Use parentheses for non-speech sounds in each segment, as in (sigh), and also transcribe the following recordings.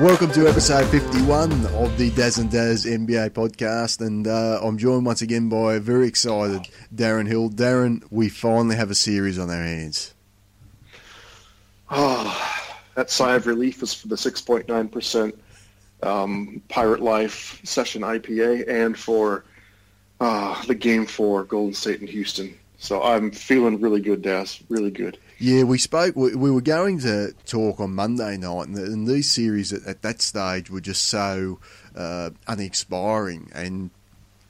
Welcome to episode 51 of the Daz and Dazz NBA podcast, and uh, I'm joined once again by very excited Darren Hill. Darren, we finally have a series on our hands. Oh, that sigh of relief is for the 6.9% um, Pirate Life Session IPA and for uh, the game for Golden State and Houston. So I'm feeling really good, Daz. Really good. Yeah, we spoke. We, we were going to talk on Monday night, and, and these series at, at, that stage were just so uh, unexpiring. And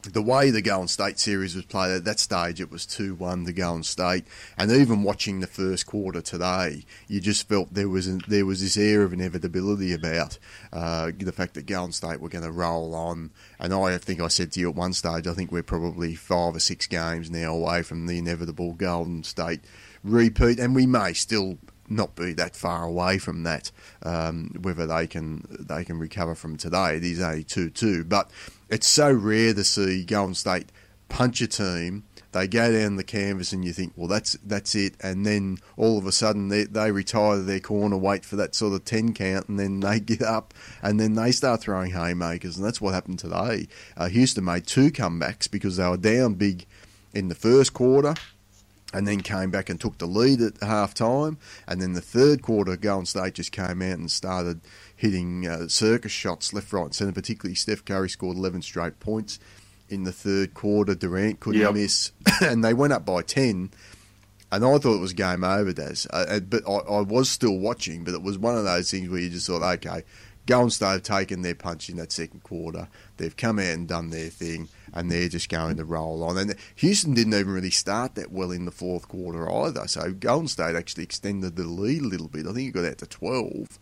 the way the Golden State series was played at that stage, it was 2 1 to Golden State. And even watching the first quarter today, you just felt there was a, there was this air of inevitability about uh, the fact that Golden State were going to roll on. And I think I said to you at one stage, I think we're probably five or six games now away from the inevitable Golden State repeat, and we may still not be that far away from that. Um, whether they can they can recover from today, it is a two two, but it's so rare to see Golden State punch a team. They go down the canvas and you think, well, that's that's it, and then all of a sudden they, they retire their corner, wait for that sort of ten count, and then they get up and then they start throwing haymakers, and that's what happened today. Uh, Houston made two comebacks because they were down big in the first quarter and then came back and took the lead at half time. And then the third quarter, Golden State just came out and started hitting uh, circus shots left, right, and centre. Particularly, Steph Curry scored 11 straight points in the third quarter. Durant couldn't yep. miss, (coughs) and they went up by 10. And I thought it was game over, Daz. Uh, but I, I, was still watching, but it was one of those things where you just thought, okay, Golden State have taken their punch in that second quarter. They've come out and done their thing and they're just going to roll on. And Houston didn't even really start that well in the fourth quarter either. So Golden State actually extended the lead a little bit. I think it got out to 12.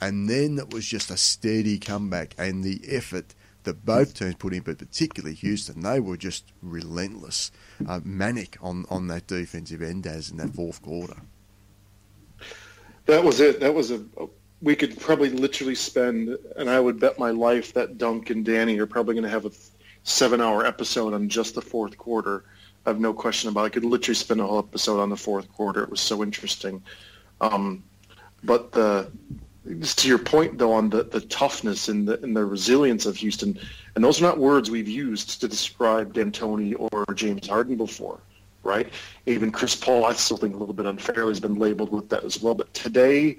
And then it was just a steady comeback and the effort that both teams put in, but particularly Houston, they were just relentless, uh, manic on, on that defensive end as in that fourth quarter. That was it. That was a, we could probably literally spend, and I would bet my life that Dunk and Danny are probably going to have a seven hour episode on just the fourth quarter. I have no question about it. I could literally spend a whole episode on the fourth quarter. It was so interesting. Um, but the to your point though on the, the toughness and the and the resilience of Houston, and those are not words we've used to describe D'Antoni or James Harden before, right? Even Chris Paul, I still think a little bit unfairly has been labeled with that as well. But today,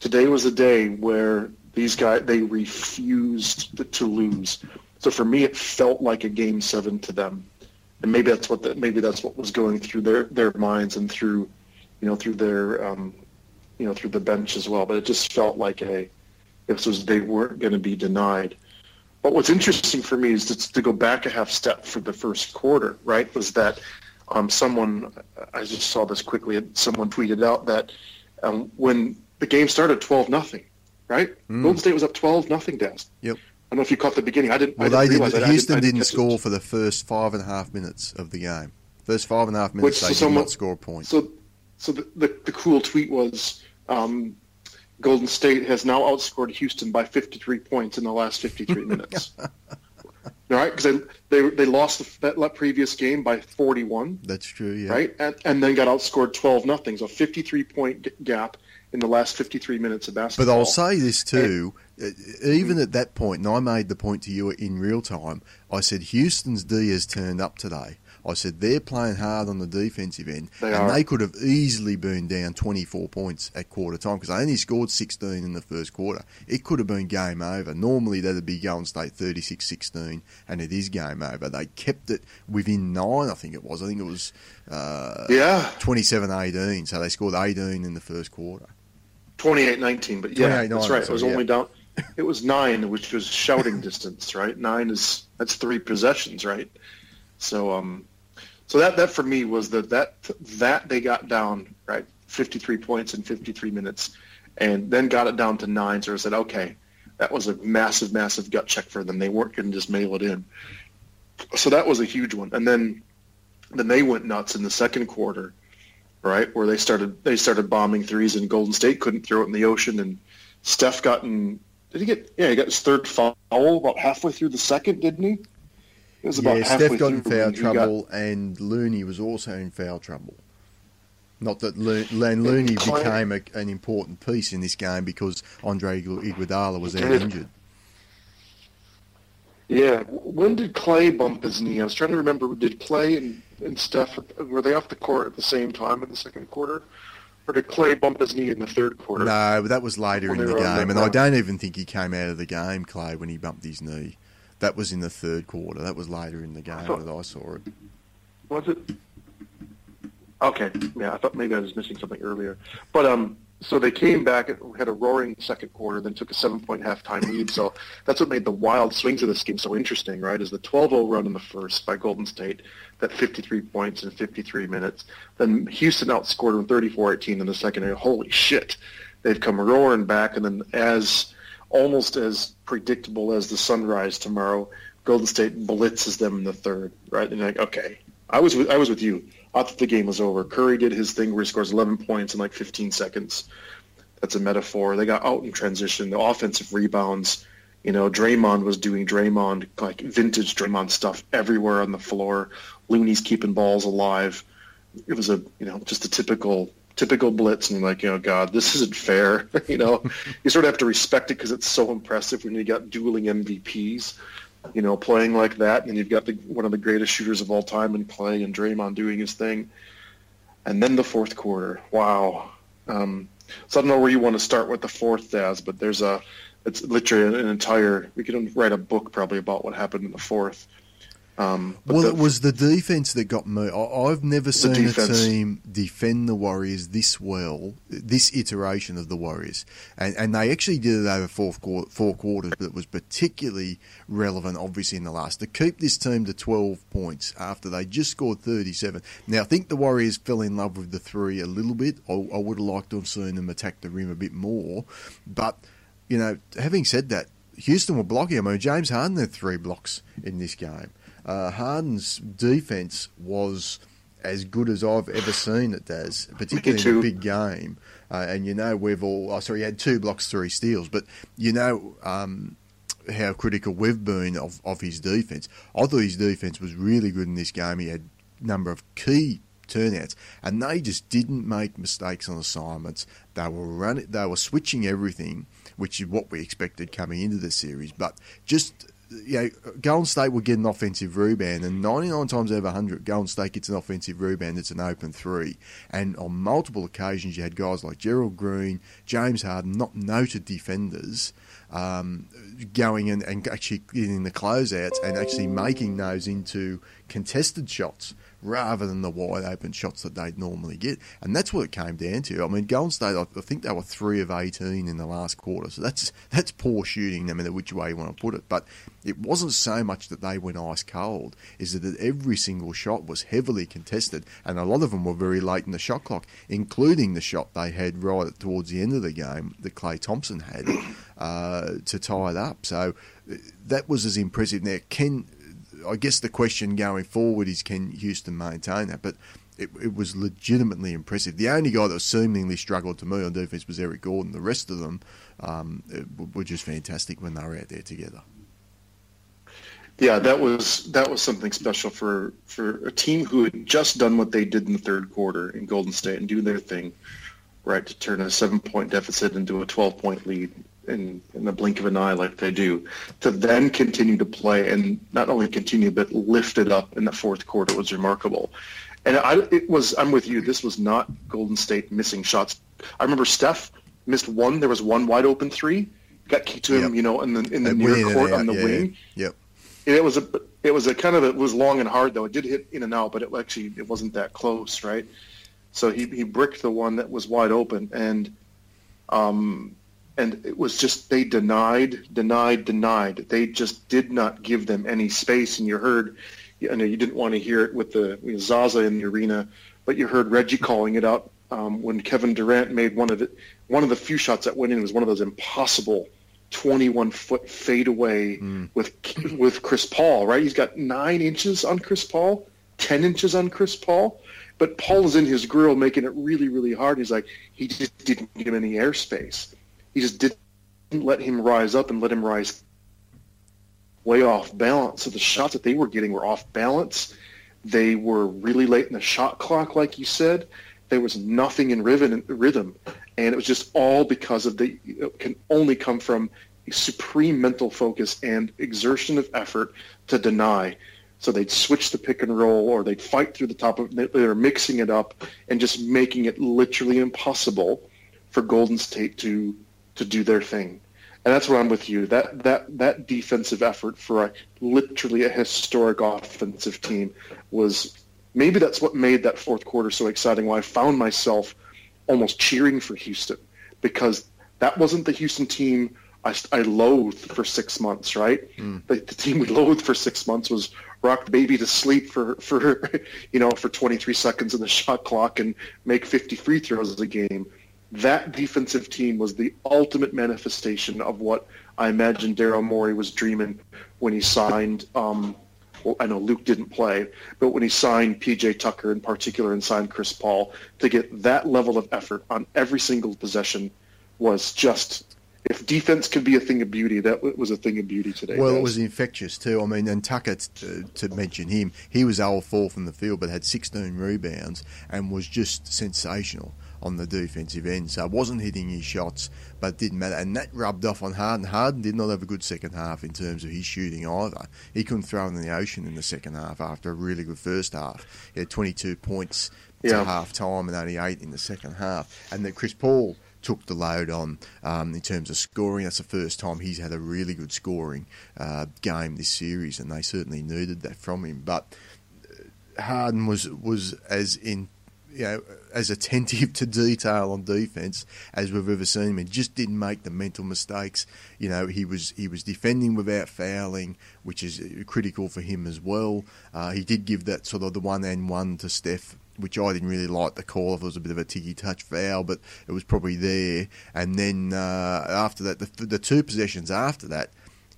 today was a day where these guys they refused to lose. So for me, it felt like a game seven to them, and maybe that's what the, maybe that's what was going through their their minds and through, you know, through their, um, you know, through the bench as well. But it just felt like a, this was they weren't going to be denied. But what's interesting for me is to, to go back a half step for the first quarter. Right, was that um, someone I just saw this quickly. Someone tweeted out that um, when the game started, twelve nothing. Right, mm. Golden State was up twelve nothing. Daz. Yep don't know if you caught the beginning. I didn't. Well, I didn't they didn't. Houston didn't, didn't score for the first five and a half minutes of the game. First five and a half minutes, Which, they so did not score a point. So, so the, the, the cool tweet was um, Golden State has now outscored Houston by 53 points in the last 53 (laughs) minutes. All right, because they, they they lost the, that previous game by 41. That's true, yeah. Right, and, and then got outscored 12 nothing. So 53 point gap in the last 53 minutes of basketball. But I'll say this too, and, even at that point, and I made the point to you in real time, I said Houston's D has turned up today. I said they're playing hard on the defensive end, they and are. they could have easily been down 24 points at quarter time because they only scored 16 in the first quarter. It could have been game over. Normally that'd be Golden State 36-16, and it is game over. They kept it within nine, I think it was. I think it was uh, yeah 27-18, so they scored 18 in the first quarter. 28-19, but yeah, that's right. It was only down. It was nine, which was shouting distance, right? Nine is that's three possessions, right? So, um, so that that for me was the that that they got down right, 53 points in 53 minutes, and then got it down to nine. So I said, okay, that was a massive, massive gut check for them. They weren't going to just mail it in. So that was a huge one, and then then they went nuts in the second quarter right? Where they started they started bombing threes, and Golden State couldn't throw it in the ocean, and Steph got in. Did he get? Yeah, he got his third foul about halfway through the second, didn't he? It was about yeah, Steph got in foul trouble, got, and Looney was also in foul trouble. Not that Len Looney became a, an important piece in this game because Andre Iguodala was out injured. Yeah. When did Klay bump his knee? I was trying to remember. Did Klay and, and Steph, were they off the court at the same time in the second quarter? Or did Klay bump his knee in the third quarter? No, that was later in the game. And I don't even think he came out of the game, Klay, when he bumped his knee. That was in the third quarter. That was later in the game I thought, that I saw it. Was it? Okay, yeah, I thought maybe I was missing something earlier. But um, so they came back had a roaring second quarter, then took a seven-point halftime lead. So that's what made the wild swings of this game so interesting, right? Is the 12-0 run in the first by Golden State, that 53 points in 53 minutes. Then Houston outscored them 34-18 in the second. And holy shit, they've come roaring back. And then as almost as predictable as the sunrise tomorrow, Golden State blitzes them in the third, right? And like, okay, I was with, I was with you. I thought the game was over. Curry did his thing where he scores 11 points in like 15 seconds. That's a metaphor. They got out in transition. The offensive rebounds, you know, Draymond was doing Draymond, like vintage Draymond stuff everywhere on the floor. Looney's keeping balls alive. It was a, you know, just a typical typical blitz and you're like, you know, God, this isn't fair. (laughs) you know, you sort of have to respect it because it's so impressive when you got dueling MVPs you know, playing like that, and you've got the, one of the greatest shooters of all time in Klay and Draymond doing his thing. And then the fourth quarter, wow. Um, so I don't know where you want to start with the fourth, Daz, but there's a, it's literally an entire, we could write a book probably about what happened in the fourth. Um, well, the, it was the defense that got me. I, have never seen a team defend the Warriors this well, this iteration of the Warriors, and and they actually did it over four four quarters, but it was particularly relevant, obviously, in the last to keep this team to twelve points after they just scored thirty seven. Now, I think the Warriors fell in love with the three a little bit. I, I would have liked to have seen them attack the rim a bit more, but you know, having said that, Houston were blocking. I mean, James Harden had three blocks in this game uh, Harden's defense was as good as I've ever seen it does, particularly in a big game. Uh, and you know, we've all, oh, sorry, he had two blocks, three steals, but you know um, how critical we've been of, of his defense. I thought his defense was really good in this game. He had a number of key turnouts, and they just didn't make mistakes on assignments. They were running, they were switching everything, which is what we expected coming into the series. But just you know, Golden State would get an offensive rebound, and 99 times out of 100, Golden State gets an offensive rebound that's an open three. And on multiple occasions, you had guys like Gerald Green, James Harden, not noted defenders, um, going in and actually getting the closeouts and actually making those into contested shots rather than the wide open shots that they'd normally get. And that's what it came down to. I mean, Golden State, I think they were three of 18 in the last quarter. So that's that's poor shooting, no matter which way you want to put it. But it wasn't so much that they went ice cold, is that every single shot was heavily contested. And a lot of them were very late in the shot clock, including the shot they had right towards the end of the game that Klay Thompson had uh, to tie it up. So uh, that was as impressive. Now, can I guess the question going forward is can Houston maintain that? But it, it, was legitimately impressive. The only guy that seemingly struggled to me on defense was Eric Gordon. The rest of them um, were just fantastic when they were out there together. Yeah, that was that was something special for for a team who had just done what they did in the third quarter in Golden State and do their thing, right, to turn a seven point deficit into a twelve point lead in, in the blink of an eye like they do, to then continue to play and not only continue but lift it up in the fourth quarter was remarkable. And I, it was, I'm with you. This was not Golden State missing shots. I remember Steph missed one. There was one wide open three, got kicked to him, yep. you know, in the in the near court on the yeah, wing. Yeah. Yep. It was a it was a kind of it was long and hard though. It did hit in and out, but it actually it wasn't that close, right? So he he bricked the one that was wide open, and um, and it was just they denied, denied, denied. They just did not give them any space. And you heard, I know you didn't want to hear it with the with Zaza in the arena, but you heard Reggie calling it out um, when Kevin Durant made one of the one of the few shots that went in. Was one of those impossible 21 foot fadeaway mm. with with Chris Paul. Right, he's got nine inches on Chris Paul, ten inches on Chris Paul. But Paul is in his grill making it really, really hard. He's like, he just didn't give him any airspace he just didn't let him rise up and let him rise way off balance. So the shots that they were getting were off balance. They were really late in the shot clock, like you said. there was nothing in rhythm, and it was just all because of the it can only come from supreme mental focus and exertion of effort to deny. So they'd switch the pick and roll, or they'd fight through the top of. They're mixing it up and just making it literally impossible for Golden State to to do their thing. And that's where I'm with you. That that that defensive effort for a, literally a historic offensive team was maybe that's what made that fourth quarter so exciting. Why I found myself almost cheering for Houston because that wasn't the Houston team I, I loathed for six months. Right, mm. the, the team we loathed for six months was rock the baby to sleep for for (laughs) you know for 23 seconds in the shot clock and make 50 free throws a game that defensive team was the ultimate manifestation of what I imagine Daryl Morey was dreaming when he signed. Um, well, I know Luc didn't play, but when he signed PJ Tucker in particular and signed Chris Paul, to get that level of effort on every single possession was just. If defense could be a thing of beauty, that was a thing of beauty today. Well, guys. it was infectious too. I mean, and Tucker, to, to mention him, he was 0 4 from the field, but had 16 rebounds and was just sensational on the defensive end. So wasn't hitting his shots, but didn't matter. And that rubbed off on Harden. Harden did not have a good second half in terms of his shooting either. He couldn't throw in the ocean in the second half after a really good first half. He had 22 points yeah. to half time and only eight in the second half. And then Chris Paul took the load on um, in terms of scoring. That's the first time he's had a really good scoring uh, game this series, and they certainly needed that from him. But uh, Harden was was as in you know, as attentive to detail on defence as we've ever seen him. He just didn't make the mental mistakes. You know, he was he was defending without fouling, which is critical for him as well. Uh, he did give that sort of the one and one to Steph. Which I didn't really like the call. It was a bit of a ticky touch foul, but it was probably there. And then uh, after that, the, the two possessions after that,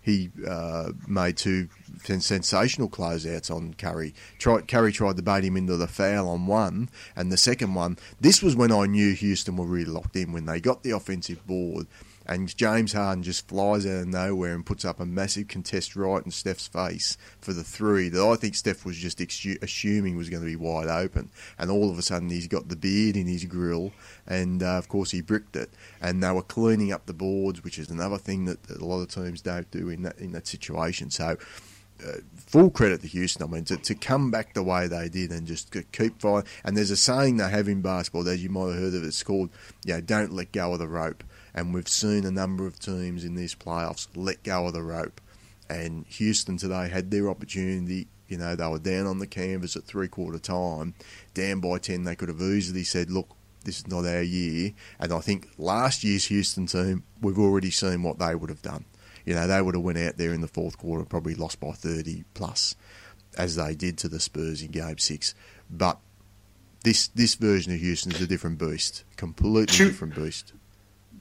he uh, made two sensational closeouts on Curry. Curry tried to bait him into the foul on one, and the second one. This was when I knew Houston were really locked in when they got the offensive board and James Harden just flies out of nowhere and puts up a massive contest right in Steph's face for the three that I think Steph was just assuming was going to be wide open. And all of a sudden, he's got the beard in his grill, and uh, of course, he bricked it. And they were cleaning up the boards, which is another thing that, that a lot of teams don't do in that in that situation. So. Uh, full credit to Houston. I mean, to, to come back the way they did and just keep fighting. And there's a saying they have in basketball, as you might have heard of, it's called, you know, don't let go of the rope and we've seen a number of teams in these playoffs let go of the rope. And Houston today had their opportunity. You know, they were down on the canvas at three quarter time, down by 10. They could have easily said, look, this is not our year. And I think last year's Houston team, we've already seen what they would have done. You know, they would have went out there in the fourth quarter, probably lost by 30 plus, as they did to the Spurs in Game Six. But this this version of Houston is a different beast, completely different beast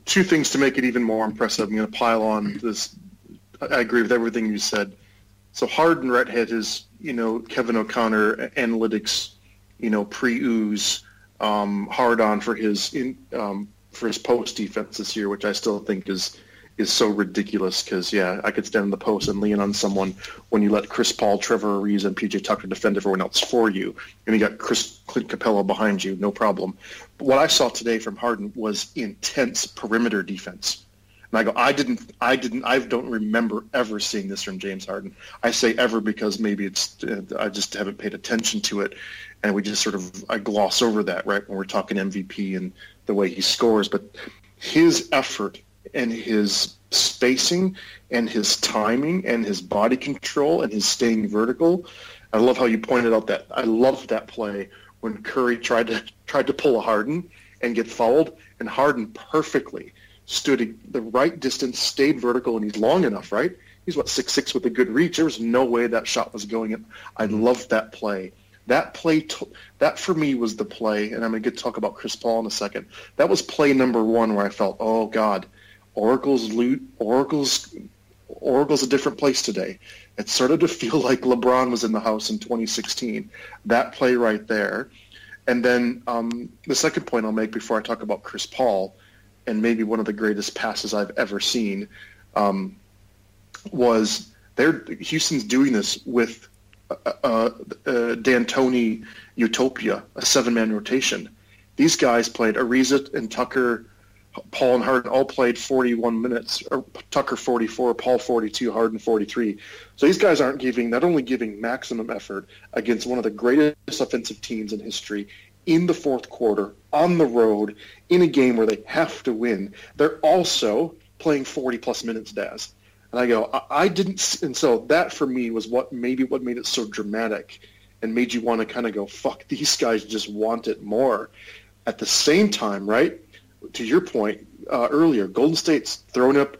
two things to make it even more impressive. I'm going to pile on this. I agree with everything you said. So Harden Redhead is, you know, Kevin O'Connor analytics, you know, pre-ooze um, hard on for his in, um, for his post defense this year, which I still think is is so ridiculous because yeah, I could stand in the post and lean on someone when you let Chris Paul, Trevor Ariza, and PJ Tucker defend everyone else for you, and you got Chris Clint Capela behind you, no problem. But what I saw today from Harden was intense perimeter defense. And I go, I didn't, I didn't, I don't remember ever seeing this from James Harden. I say ever because maybe it's, uh, I just haven't paid attention to it, and we just sort of, I gloss over that right when we're talking MVP and the way he scores. But his effort and his spacing and his timing and his body control and his staying vertical. I love how you pointed out that I love that play when Curry tried to tried to pull a Harden and get fouled, and Harden perfectly stood the right distance, stayed vertical, and he's long enough, right? He's what six six with a good reach. There was no way that shot was going in. I loved that play. That play, that for me was the play, and I'm going to get to talk about Chris Paul in a second. That was play number one where I felt, oh God, Oracle's loot, Oracle's Oracle's a different place today. It started to feel (laughs) like LeBron was in the house in 2016. That play right there. And then um, the second point I'll make before I talk about Chris Paul, and maybe one of the greatest passes I've ever seen, um, was they're Houston's doing this with uh, uh, uh, D'Antoni Utopia, a seven-man rotation, These guys played Ariza and Tucker, Paul and Harden all played 41 minutes. Tucker 44, Paul 42, Harden 43. So these guys aren't giving not only giving maximum effort against one of the greatest offensive teams in history in the fourth quarter on the road in a game where they have to win. They're also playing 40 plus minutes, Daz. And I go, I, I didn't, and so that for me was what maybe what made it so dramatic and made you want to kind of go, fuck, these guys just want it more. At the same time, right? To your point uh, earlier, Golden State's thrown up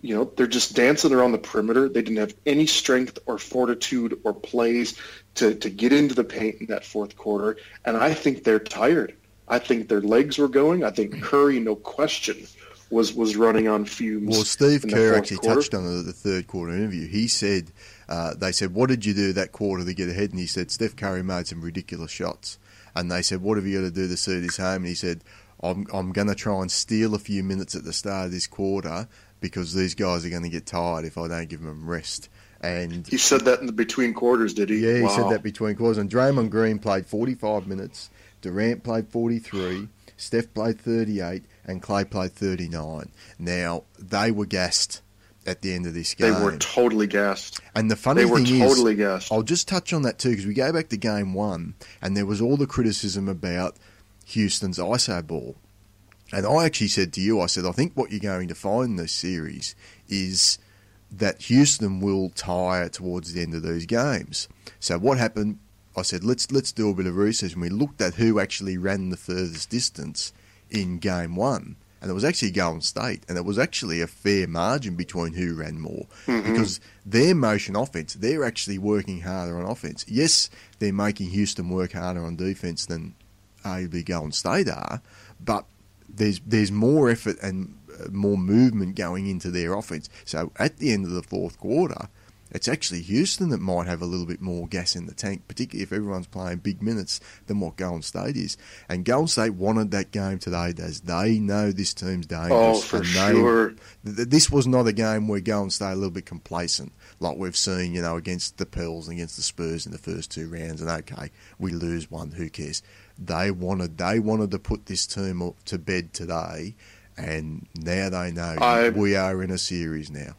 you know, they're just dancing around the perimeter. They didn't have any strength or fortitude or plays to, to get into the paint in that fourth quarter. And I think they're tired. I think their legs were going. I think Curry, no question, was was running on fumes. Well, Steve Kerr actually quarter. touched on it at the third quarter interview. He said, uh, they said, what did you do that quarter to get ahead? And he said, Steph Curry made some ridiculous shots. And they said, what have you got to do to see this home? And he said, I'm, I'm going to try and steal a few minutes at the start of this quarter because these guys are going to get tired if I don't give them rest. And he said that in the between quarters, did he? Yeah, he wow. said that between quarters. And Draymond Green played 45 minutes. Durant played 43. Steph played 38, and Klay played 39. Now they were gassed at the end of this game. They were totally gassed. And the funny they thing were totally gassed. I'll just touch on that too because we go back to game one, and there was all the criticism about Houston's ISO ball. And I actually said to you, I said, I think what you're going to find in this series is that Houston will tire towards the end of these games. So what happened? I said, let's let's do a bit of research, and we looked at who actually ran the furthest distance in game one, and it was actually Golden State, and it was actually a fair margin between who ran more mm-hmm. because their motion offense, they're actually working harder on offense. Yes, they're making Houston work harder on defense than arguably Golden State are, but there's there's more effort and uh, more movement going into their offense. So at the end of the fourth quarter, it's actually Houston that might have a little bit more gas in the tank, particularly if everyone's playing big minutes than what Golden State is. And Golden State wanted that game today, as they know this team's dangerous. Oh, for sure. Th- this was not a game where Golden State a little bit complacent, like we've seen, you know, against the Pels and against the Spurs in the first two rounds. And okay, we lose one, who cares? They wanted they wanted to put this team to bed today, and now they know I, we are in a series now.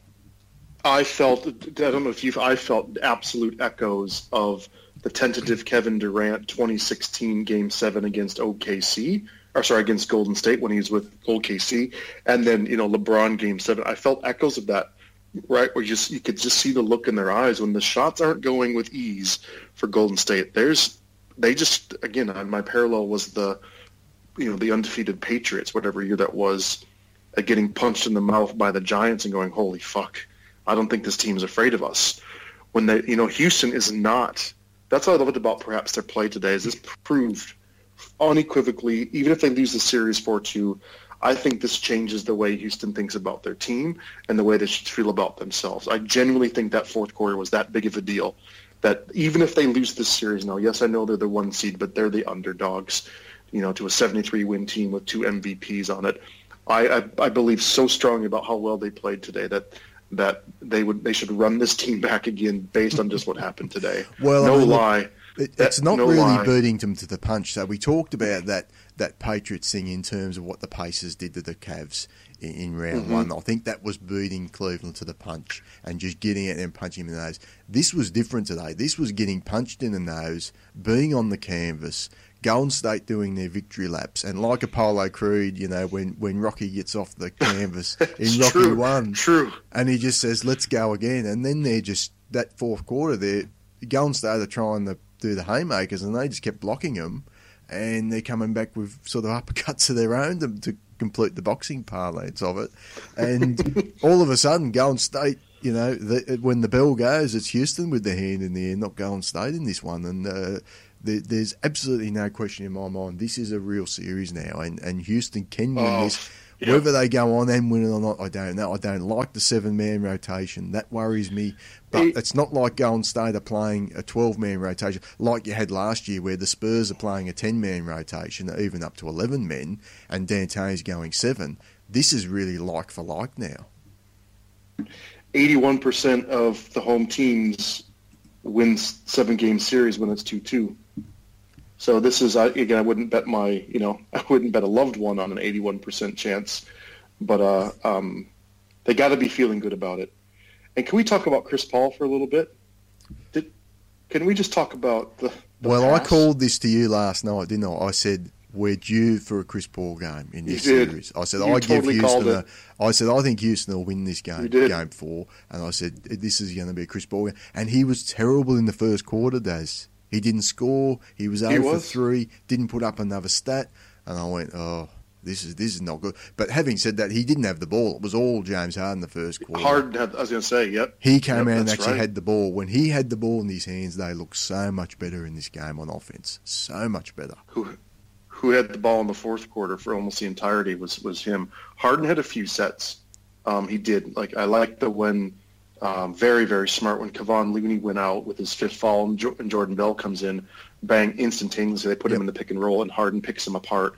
I felt I don't know if you I felt absolute echoes of the tentative Kevin Durant 2016 Game Seven against OKC, or sorry against Golden State when he was with OKC, and then you know LeBron Game Seven. I felt echoes of that right where you just you could just see the look in their eyes when the shots aren't going with ease for Golden State. There's they just again my parallel was the you know the undefeated Patriots whatever year that was getting punched in the mouth by the Giants and going holy fuck. I don't think this team's afraid of us. When they you know Houston is not that's what I loved about perhaps their play today is this proved unequivocally even if they lose the series 4-2 I think this changes the way Houston thinks about their team and the way they should feel about themselves. I genuinely think that fourth quarter was that big of a deal that even if they lose this series now, yes, I know they're the one seed, but they're the underdogs, you know, to a 73 win team with two MVPs on it. I, I, I believe so strongly about how well they played today that that they would they should run this team back again based on just what happened today. (laughs) well, no I mean, lie. It, it's not no really lie. beating them to the punch. So we talked about that that Patriots thing in terms of what the Pacers did to the Cavs in, in round mm-hmm. one. I think that was beating Cleveland to the punch and just getting it and punching him in the nose. This was different today. This was getting punched in the nose, being on the canvas, Golden State doing their victory laps, and like Apollo Creed, you know, when, when Rocky gets off the (laughs) canvas in Rocky true, One, true, and he just says, "Let's go again," and then they're just that fourth quarter, they're Golden State are trying to do the haymakers, and they just kept blocking them, and they're coming back with sort of uppercuts of their own to, to complete the boxing parlance of it. And (laughs) all of a sudden, Golden State, you know, the, when the bell goes, it's Houston with the hand in the air, not Golden State in this one. And uh, there, there's absolutely no question in my mind. This is a real series now, and, and Houston can win oh. this. Whether they go on and win it or not, I don't know. I don't like the seven man rotation. That worries me. But it, it's not like Golden State are playing a 12 man rotation like you had last year, where the Spurs are playing a 10 man rotation, even up to 11 men, and D'Antoni's going seven. This is really like for like now. 81% of the home teams wins seven game series when it's 2 2. So this is again, I wouldn't bet my, you know, (laughs) I wouldn't bet a loved one on an 81% chance, but uh, um, they got to be feeling good about it. And can we talk about Chris Paul for a little bit? Did, can we just talk about the? the well, pass? I called this to you last night, didn't I? I said we're due for a Chris Paul game in this series. I said You I totally give Houston. A, I said I think Houston will win this game, game four, and I said this is going to be a Chris Paul game. And he was terrible in the first quarter. Daz. He didn't score. He was zero for three. Didn't put up another stat, and I went, oh. This is this is not good. But having said that, he didn't have the ball. It was all James Harden the first quarter. Harden had, I was going to say, yep. He came Yep, out and actually right. had the ball. When he had the ball in his hands, they looked so much better in this game on offense. So much better. who who had the ball in the fourth quarter for almost the entirety was was him. Harden had a few sets. Um, he did. Like I like the when um, very very smart when Kevon Looney went out with his fifth foul and, jo- and Jordan Bell comes in, bang instantaneously. They put Yep. him in the pick and roll and Harden picks him apart.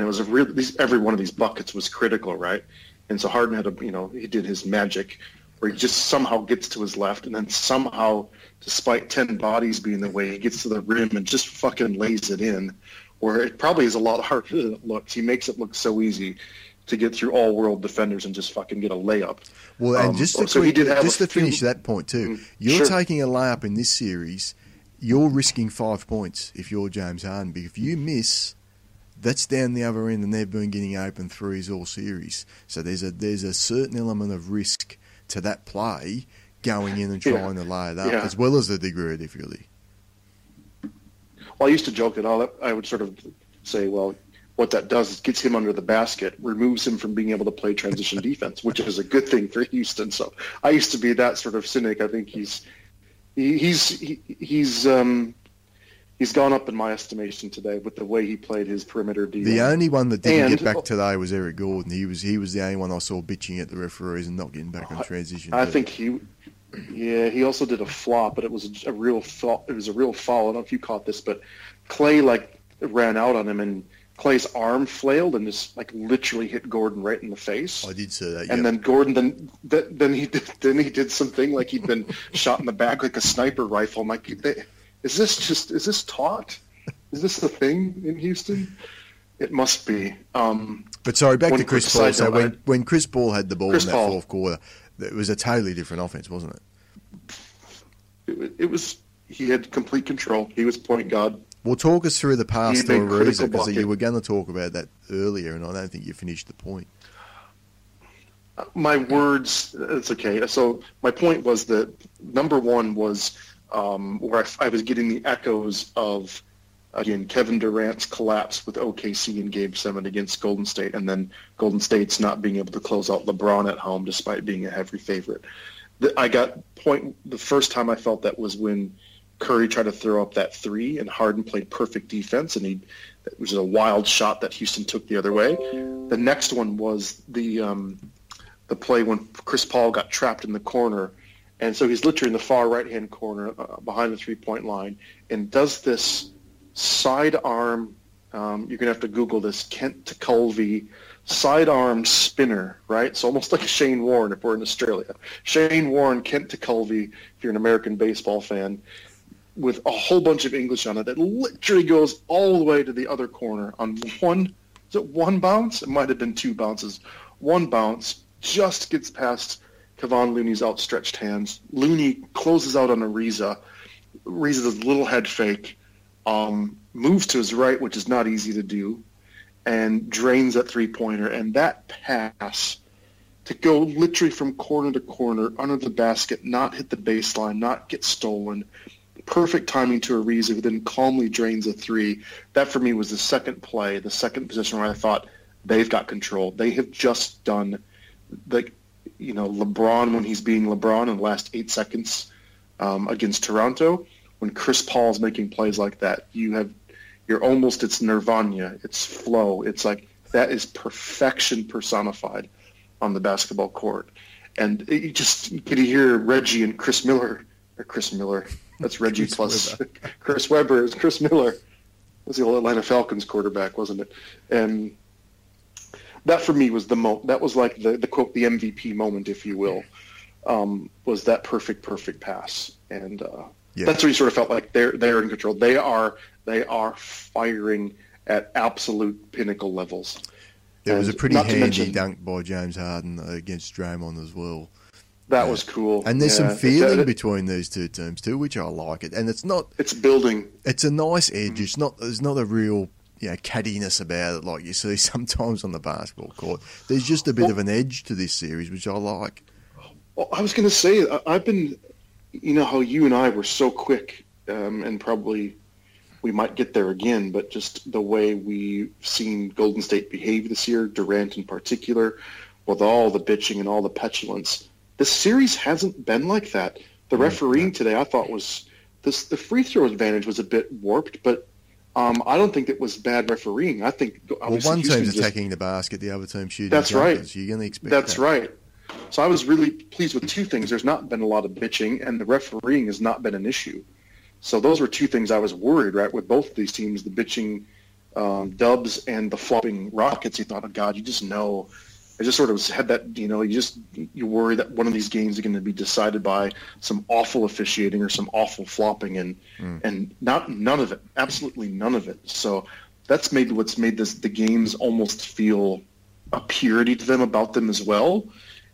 And it was a real. These, every one of these buckets was critical, right? And so Harden had a you know he did his magic where he just somehow gets to his left and then somehow despite 10 bodies being the way he gets to the rim and just fucking lays it in where it probably is a lot harder than it looks he makes it look so easy to get through all world defenders and just fucking get a layup Well, and Um, just to, so he quick- did have just to finish few- that point too, Mm, you're sure. taking a layup in this series. You're risking five points if you're James Harden. But if you miss, that's down the other end, and they've been getting open threes all series. So there's a there's a certain element of risk to that play going in and Yeah. trying to lay it up, Yeah. as well as the degree of difficulty. well i used to joke that all i would sort of say well what that does is gets him under the basket removes him from being able to play transition (laughs) defense which is a good thing for houston so i used to be that sort of cynic i think he's he, he's he, he's um he's gone up in my estimation today with the way he played his perimeter D. The only one that didn't And- get back today was Eric Gordon. He was he was the only one I saw bitching at the referees and not getting back on transition. I But- think he, yeah, he also did a flop, but it was a real foul. It was a real foul. I don't know if you caught this, but Klay like ran out on him, and Klay's arm flailed and just like literally hit Gordon right in the face. I did see that. And then Gordon, then th- then he did, then he did something like he'd been (laughs) shot in the back like a sniper rifle. I'm like, they- is this just is this taught? Is this the thing in Houston? It must be. Um, But sorry, back to Chris Paul. So when, I- when Chris Paul had the ball Chris in that Paul. fourth quarter, it was a totally different offense, wasn't it? it, it was he had complete control. He was point guard. Well, talk us through the pass He to Ariza because you were going to talk about that earlier, and I don't think you finished the point. my words it's okay so my point was that number one was um, where I, I was getting the echoes of again kevin durant's collapse with okc in game seven against golden state and then golden state's not being able to close out lebron at home despite being a heavy favorite. The- i got point the first time i felt that was when curry tried to throw up that three and harden played perfect defense and he it was a wild shot that houston took the other way. The next one was the um, the play when Chris Paul got trapped in the corner, and so he's literally in the far right hand corner uh, behind the three point line, and does this sidearm. Um, you're gonna have to Google this Kent Tekulve sidearm spinner, right? So almost like a Shane Warne if we're in Australia. Shane Warne, Kent to if you're an American baseball fan, with a whole bunch of English on it that literally goes all the way to the other corner on one. Is it one bounce? It might have been two bounces. One bounce just gets past Kevon Looney's outstretched hands. Looney closes out on Ariza. Ariza does a little head fake, um, moves to his right, which is not easy to do, and drains that three-pointer. And that pass to go literally from corner to corner under the basket, not hit the baseline, not get stolen. Perfect timing to Ariza, who then calmly drains a three. That for me was the second play, the second position where I thought they've got control. They have just done like you know LeBron when he's being LeBron in the last eight seconds um, against Toronto. When Chris Paul's making plays like that, you have you're almost it's nirvana, it's flow. It's like that is perfection personified on the basketball court. And it, you just you could hear Reggie and Chris Miller or Chris Miller. That's (laughs) Reggie Chris plus (laughs) Chris Webber is Chris Miller. Was the old Atlanta Falcons quarterback, wasn't it? And that for me was the mo. That was like the the quote the MVP moment, if you will, um, was that perfect perfect pass. And uh, Yeah. That's what you sort of felt like they're they're in control. They are they are firing at absolute pinnacle levels. There was a pretty handy mention, dunk by James Harden against Draymond as well. That was cool. And there's yeah. some feeling between these two teams too, which I like it. And it's not. It's building. It's a nice edge. Mm-hmm. It's not. it's not a real you know, cattiness about it like you see (laughs) sometimes on the basketball court. There's just a bit well, of an edge to this series, which I like. Well, I was going to say, I've been, you know, how you and I were so quick, um, and probably we might get there again, but just the way we've seen Golden State behave this year, Durant in particular, with all the bitching and all the petulance the series hasn't been like that. The refereeing today, I thought was this the free throw advantage was a bit warped, but um, I don't think it was bad refereeing. I think well, one Houston team's attacking the basket, the other team shooting. That's right. You're going to expect. That's that. right. So I was really pleased with two things. There's not been a lot of bitching, and the refereeing has not been an issue. So those were two things I was worried right with both of these teams: the bitching um, Dubs and the flopping Rockets. You thought, oh God, you just know I just sort of had that, you know, you just you worry that one of these games is going to be decided by some awful officiating or some awful flopping, and mm. and not none of it, absolutely none of it. So that's maybe what's made this the games almost feel a purity to them about them as well.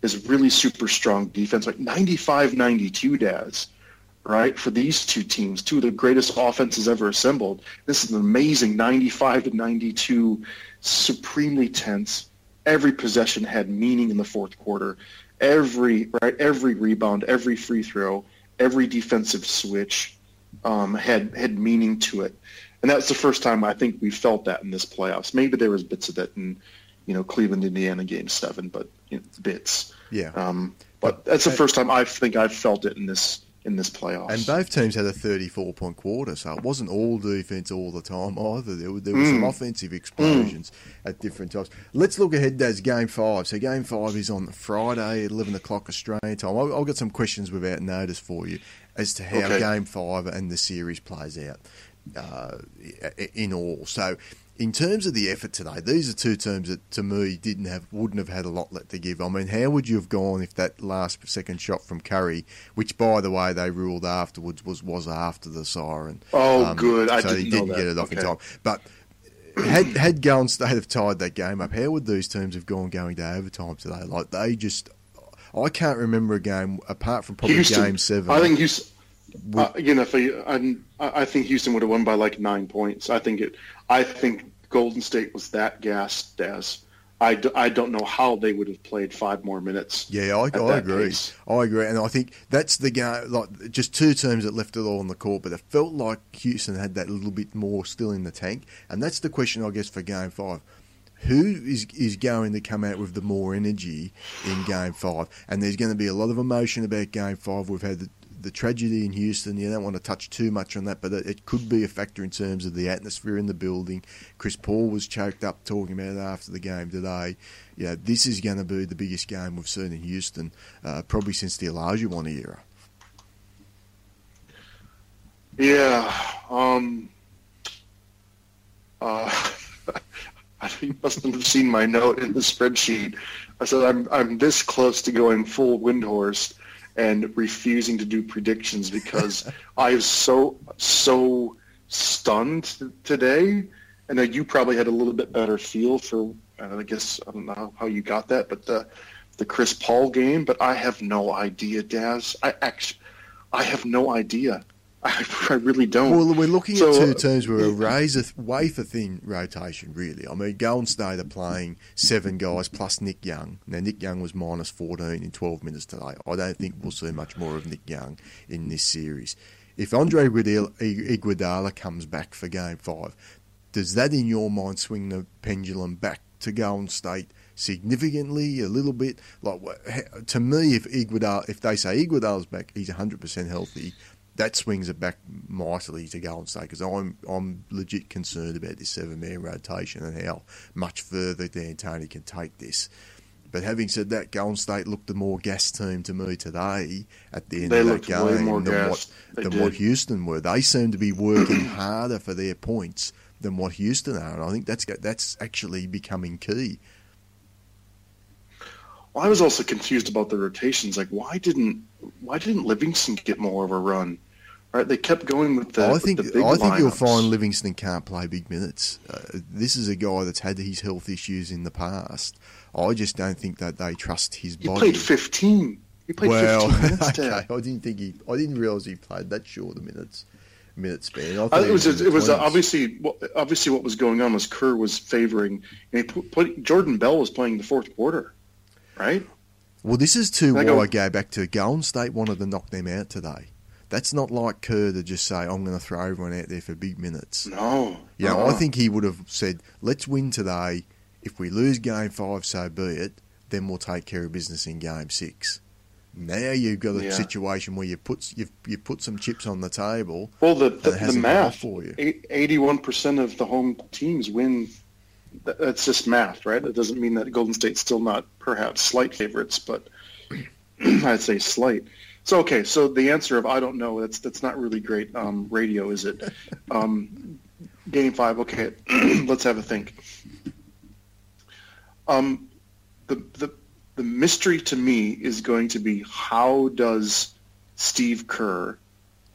Is really super strong defense, like 95-92 Daz, right? For these two teams, two of the greatest offenses ever assembled. This is an amazing 95 to 92, supremely tense every possession had meaning in the fourth quarter. Every right, every rebound, every free throw, every defensive switch um, had had meaning to it, and that's the first time I think we felt that in this playoffs. Maybe there was bits of that in, you know, Cleveland, Indiana, Game Seven, but you know, bits. Yeah. Um, but that's the first time I think I've felt it in this in this playoffs. And both teams had a 34 point quarter, so it wasn't all defense all the time (laughs) either. There were, there were mm. some offensive explosions mm. at different times. Let's look ahead to game five. So game five is on Friday at 11 o'clock Australian time. I've, I've got some questions without notice for you as to how okay. game five and the series plays out uh, in all. So in terms of the effort today, these are two teams that to me didn't have wouldn't have had a lot left to give. I mean, how would you have gone if that last second shot from Curry, which by the way they ruled afterwards was was after the siren? Oh, um, good. I so didn't he didn't get it off okay. in time. But had had Golden State have tied that game up, how would these teams have gone going to overtime today? Like they just, I can't remember a game apart from probably Houston, Game Seven. I think Houston. Uh, you know, for, I, I think Houston would have won by like nine points. I think it. I think Golden State was that gassed as. I, do, I don't know how they would have played five more minutes. Yeah, I, I agree. Pace. I agree, and I think that's the game. Like just two teams that left it all on the court, but it felt like Houston had that little bit more still in the tank, and that's the question I guess for Game Five who is is going to come out with the more energy in game five. And there's going to be a lot of emotion about game five. We've had the, tragedy in Houston. You don't want to touch too much on that, but it, it, could be a factor in terms of the atmosphere in the building. Chris Paul was choked up talking about it after the game today. Yeah, this is going to be the biggest game we've seen in Houston, uh, probably since the Olajuwon era. Yeah. Um, uh, (laughs) you must have seen my note in the spreadsheet. I said I'm I'm this close to going full Windhorst and refusing to do predictions because (laughs) I was so so stunned today. And you probably had a little bit better feel for. Uh, I guess I don't know how you got that, but the the Chris Paul game. But I have no idea, Daz. I actually I have no idea. (laughs) I, really don't. Well, we're looking so, at two teams with a razor wafer thin rotation, really. I mean, Golden State are playing seven guys plus Nick Young. Now, Nick Young was minus 14 in 12 minutes today. I don't think we'll see much more of Nick Young in this series. If Andre Iguodala comes back for Game Five, does that, in your mind, swing the pendulum back to Golden State? significantly, a little bit. Like to me, if Iguodala, if they say Iguodala's back, he's 100% healthy that swings it back mightily to Golden State because I'm I'm legit concerned about this seven man rotation and how much further D'Antoni can take this. But having said that, Golden State looked a more gas team to me today at the end they of that game than, what, than what Houston were. They seem to be working (coughs) harder for their points than what Houston are, and I think that's that's actually becoming key. Well, I was also confused about the rotations. Like, why didn't why didn't Livingston get more of a run? Right? They kept going with the. I think the I think you'll find Livingston can't play big minutes. Uh, this is a guy that's had his health issues in the past. I just don't think that they trust his He body. He played 15. He played well, 15 (laughs) minutes okay. I didn't think he. I didn't realise he played that short a minutes minute span. I thought Uh, it was in the it was 20s. obviously what- obviously what was going on was Kerr was favoring and he put, Jordan Bell was playing the fourth quarter, right? Well, this is too I why go- I go back to Golden State wanted to knock them out today. That's not like Kerr to just say, I'm going to throw everyone out there for big minutes. No, You know, I think he would have said, let's win today. If we lose game five, so be it. Then we'll take care of business in game six. Now you've got a Yeah. situation where you put you've you put some chips on the table. Well, the the, the hasn't come off math for you. eighty-one percent of the home teams win. That- That's just math, right? It doesn't mean that Golden State's still not perhaps slight favorites, but (clears throat) I'd say slight. So okay, so the answer of I don't know that's that's not really great um, radio, is it? (laughs) Um, game five. Okay, (clears throat) let's have a think. Um, the the the mystery to me is going to be how does Steve Kerr,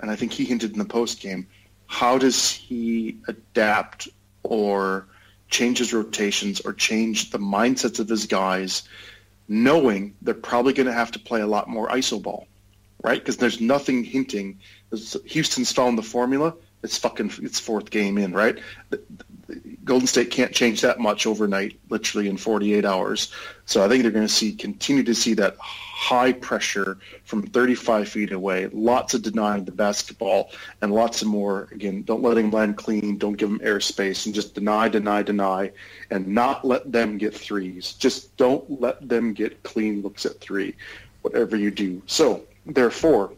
and I think he hinted in the post game, how does he adapt or change his rotations or change the mindsets of his guys, knowing they're probably going to have to play a lot more iso ball, right? Because there's nothing hinting. Houston's found the formula. It's fucking it's fourth game in, right? The- the- Golden State can't change that much overnight, literally in 48 hours. So I think they're going to see continue to see that high pressure from 35 feet away, lots of denying the basketball, and lots of more. Again, don't let him land clean, don't give him airspace, and just deny, deny, deny, and not let them get threes. Just don't let them get clean looks at three, whatever you do. So therefore,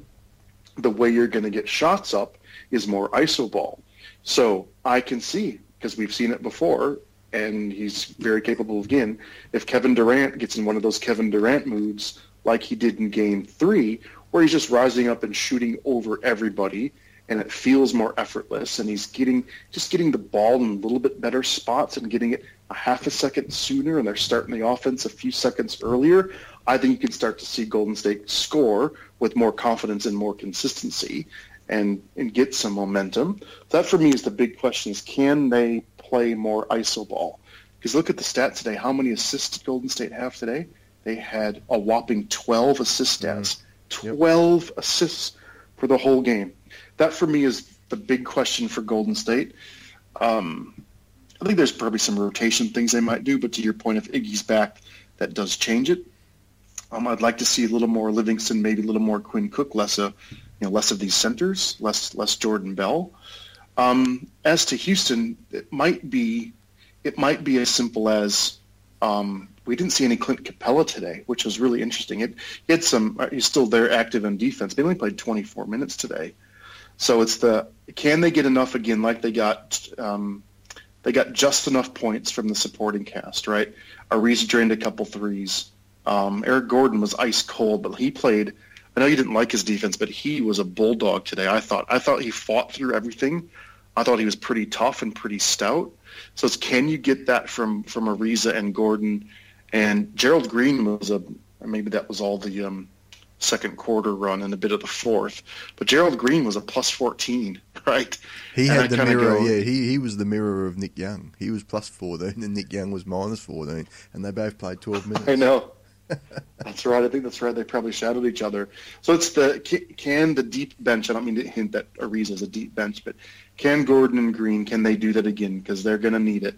the way you're going to get shots up is more iso ball. So I can see because we've seen it before, and he's very capable of again. If Kevin Durant gets in one of those Kevin Durant moods, like he did in Game Three, where he's just rising up and shooting over everybody, and it feels more effortless, and he's getting just getting the ball in a little bit better spots and getting it a half a second sooner, and they're starting the offense a few seconds earlier. I think you can start to see Golden State score with more confidence and more consistency and and get some momentum. That for me is the big question: is can they play more iso ball? Because look at the stats today. How many assists did Golden State have today? They had a whopping 12 assist mm-hmm. stats. Yep. 12 assists for the whole game. That for me is the big question for Golden State. Um, I think there's probably some rotation things they might do, but to your point, if Iggy's back, that does change it. Um, I'd like to see a little more Livingston, maybe a little more Quinn Cook, less of you know less of these centers, less less Jordan Bell. Um, as to Houston, it might be it might be as simple as um, we didn't see any Clint Capela today, which was really interesting. It, he some. uh, He's still there, active in defense. They only played 24 minutes today, so it's the can they get enough again? Like they got um, they got just enough points from the supporting cast, right? Ariza drained a couple threes. Um, Eric Gordon was ice cold, but he played. I know you didn't like his defense, but he was a bulldog today. I thought. I thought he fought through everything. I thought he was pretty tough and pretty stout. So it's can you get that from from Ariza and Gordon, and Gerald Green was a maybe that was all the um, second quarter run and a bit of the fourth, but Gerald Green was a plus fourteen, (laughs) right? He And I had the mirror, go- yeah. He he was the mirror of Nick Young. He was plus fourteen, and Nick Young was minus fourteen, and they both played twelve minutes. I know. (laughs) that's right. I think that's right. They probably shadowed each other. So it's the can the deep bench. I don't mean to hint that Ariza is a deep bench, but can Gordon and Green can they do that again? Because they're going to need it.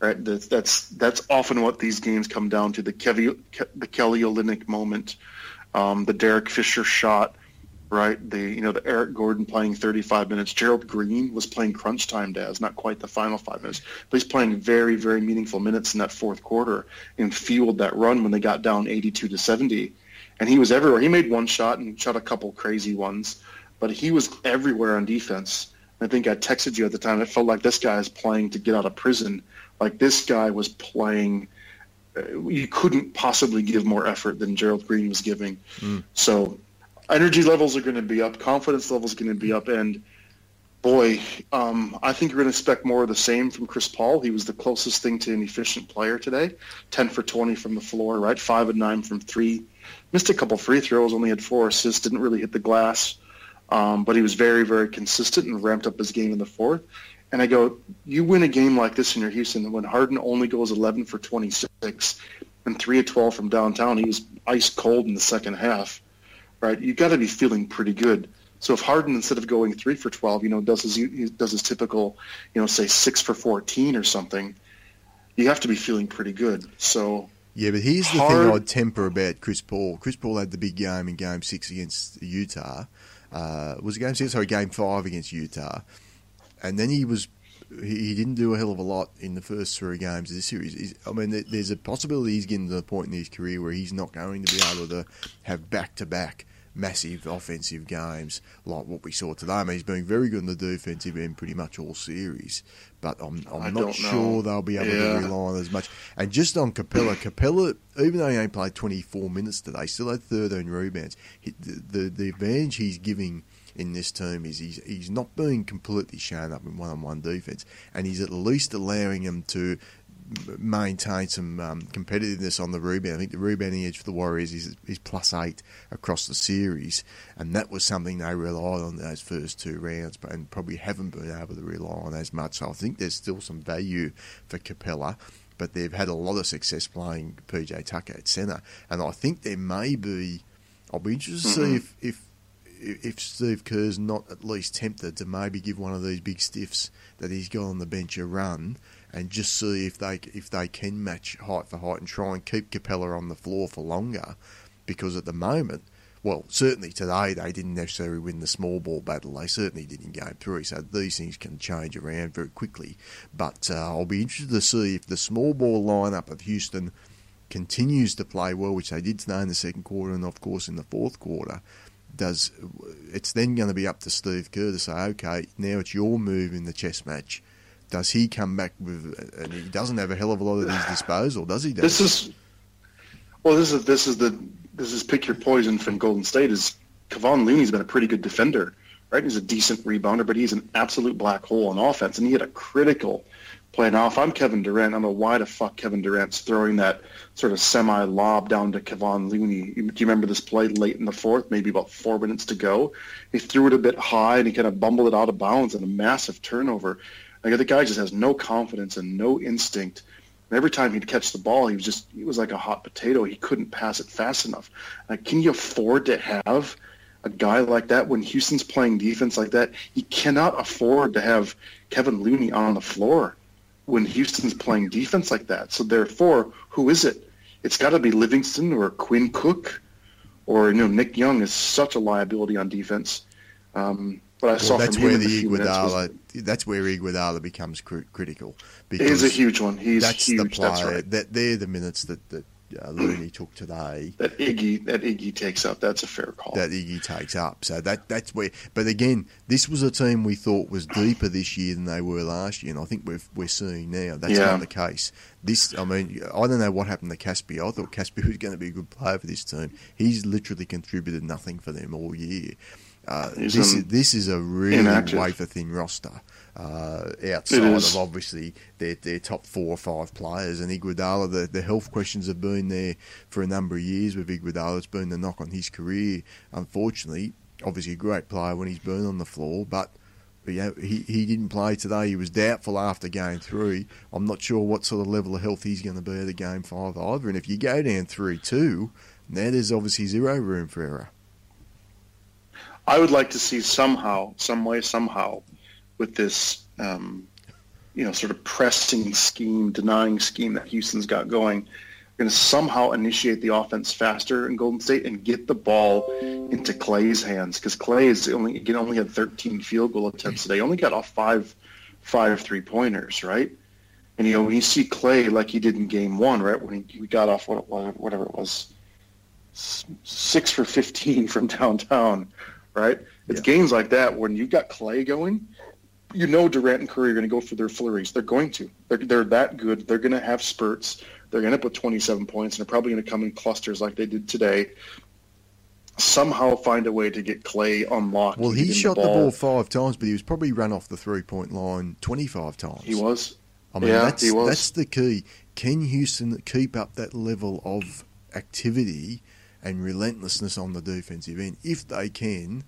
Right. That's that's that's often what these games come down to. The Kevy, Ke- the Kelly Olynyk moment, um, the Derek Fisher shot. Right. The you know the Eric Gordon playing 35 minutes. Gerald Green was playing crunch time. Daz, not quite the final five minutes, but he's playing very very meaningful minutes in that fourth quarter and fueled that run when they got down 82 to 70. And he was everywhere. He made one shot and shot a couple crazy ones, but he was everywhere on defense. I think I texted you at the time. It felt like this guy is playing to get out of prison. Like this guy was playing. You couldn't possibly give more effort than Gerald Green was giving. So energy levels are going to be up. Confidence levels are going to be up. And boy, um, I think you're going to expect more of the same from Chris Paul. He was the closest thing to an efficient player today. 10 for 20 from the floor, right? 5 and 9 from 3. Missed a couple free throws, only had four assists, didn't really hit the glass. um, but he was very, very consistent and ramped up his game in the fourth. And I go, you win a game like this in your Houston when Harden only goes 11 for 26 and 3 of 12 from downtown. He was ice cold in the second half, right? You've got to be feeling pretty good. So if Harden instead of going 3 for 12, you know, does his he does his typical, you know, say 6 for 14 or something, you have to be feeling pretty good. So yeah, but here's the Hard- thing I'd temper about Chris Paul. Chris Paul had the big game in Game Six against Utah. Uh, was it Game Six? Sorry, Game Five against Utah, and then he was he, didn't do a hell of a lot in the first three games of this series. He's, I mean, there's a possibility he's getting to the point in his career where he's not going to be able to have back to back massive offensive games like what we saw today. I mean, he's been very good in the defensive end pretty much all series, but I'm, I'm not don't know. sure they'll be able Yeah. to rely on as much. And just on Capela, Capela, even though he only played 24 minutes today, still had 13 rebounds. He, the, the the advantage he's giving in this team is he's he's not being completely shown up in one-on-one defense, and he's at least allowing him to maintain some um, competitiveness on the rebound. I think the rebounding edge for the Warriors is is plus eight across the series, and that was something they relied on those first two rounds, but and probably haven't been able to rely on as much. So I think there's still some value for Capela. But they've had a lot of success playing PJ Tucker at centre, and I think there may be. I'll be interested to see if, if if Steve Kerr's not at least tempted to maybe give one of these big stiffs that he's got on the bench a run and just see if they if they can match height for height and try and keep Capela on the floor for longer, because at the moment, well, certainly today they didn't necessarily win the small ball battle. They certainly did in game three, so these things can change around very quickly. But uh, I'll be interested to see if the small ball lineup of Houston continues to play well, which they did today in the second quarter and of course in the fourth quarter does it's then going to be up to Steve Kerr to say, okay, now it's your move in the chess match. Does he come back with? And he doesn't have a hell of a lot at his disposal, does he? Dave? This is well. This is this is the this is pick your poison from Golden State. Is Kevon Looney's been a pretty good defender, right? He's a decent rebounder, but he's an absolute black hole on offense, and he had a critical play. Now, if I'm Kevin Durant, I don't know why the fuck Kevin Durant's throwing that sort of semi lob down to Kevon Looney. Do you remember this play late in the fourth, maybe about four minutes to go? He threw it a bit high and he kind of bumbled it out of bounds and a massive turnover. Like the guy just has no confidence and no instinct. And every time he'd catch the ball, he was just he was like a hot potato. He couldn't pass it fast enough. Like, can you afford to have a guy like that when Houston's playing defense like that? You cannot afford to have Kevin Looney on the floor when Houston's playing defense like that. So therefore, who is it? It's got to be Livingston or Quinn Cook, or you know Nick Young is such a liability on defense. Um, but I Well, saw that's from where the minutes was- That's where Iguodala becomes cri- critical He's a huge one. He's that's huge. the player. That's right. That they're the minutes that that uh, Looney took today. That Iggy that Iggy takes up. That's a fair call. that Iggy takes up. So that that's where. But again, this was a team we thought was deeper this year than they were last year, and I think we're we're seeing now that's Yeah. not the case. This, I mean, I don't know what happened to Casspi. I thought Casspi was going to be a good player for this team. He's literally contributed nothing for them all year. Uh, this an is this is a really inactive. wafer thin roster. Uh, outside of obviously their, their top four or five players and Iguodala, the, the health questions have been there for a number of years with Iguodala. It's been the knock on his career. Unfortunately, obviously a great player when he's been on the floor, but yeah, he, he didn't play today. He was doubtful after game three. I'm not sure what sort of level of health he's going to be at a game five either. And if you go down 3 2, now there's obviously zero room for error. I would like to see somehow, some way, somehow, with this, um, you know, sort of pressing scheme, denying scheme that Houston's got going, going to somehow initiate the offense faster in Golden State and get the ball into Klay's hands because Klay is only again only had 13 field goal attempts today. Only got off five, five three pointers, right? And you know when you see Klay like he did in Game One, right when he, he got off what, what whatever it was, six for 15 (laughs) from downtown, right? It's Yeah. games like that when you've got Klay going, you know Durant and Curry are going to go for their flurries. They're going to. They're, they're that good. They're going to have spurts. They're going to put 27 points, and they're probably going to come in clusters like they did today. Somehow find a way to get Klay unlocked. Well, he get him shot the ball five times, but he was probably run off the three point line 25 times. He was. I mean, Yeah, that's, he was. that's the key. Can Houston keep up that level of activity and relentlessness on the defensive end? If they can,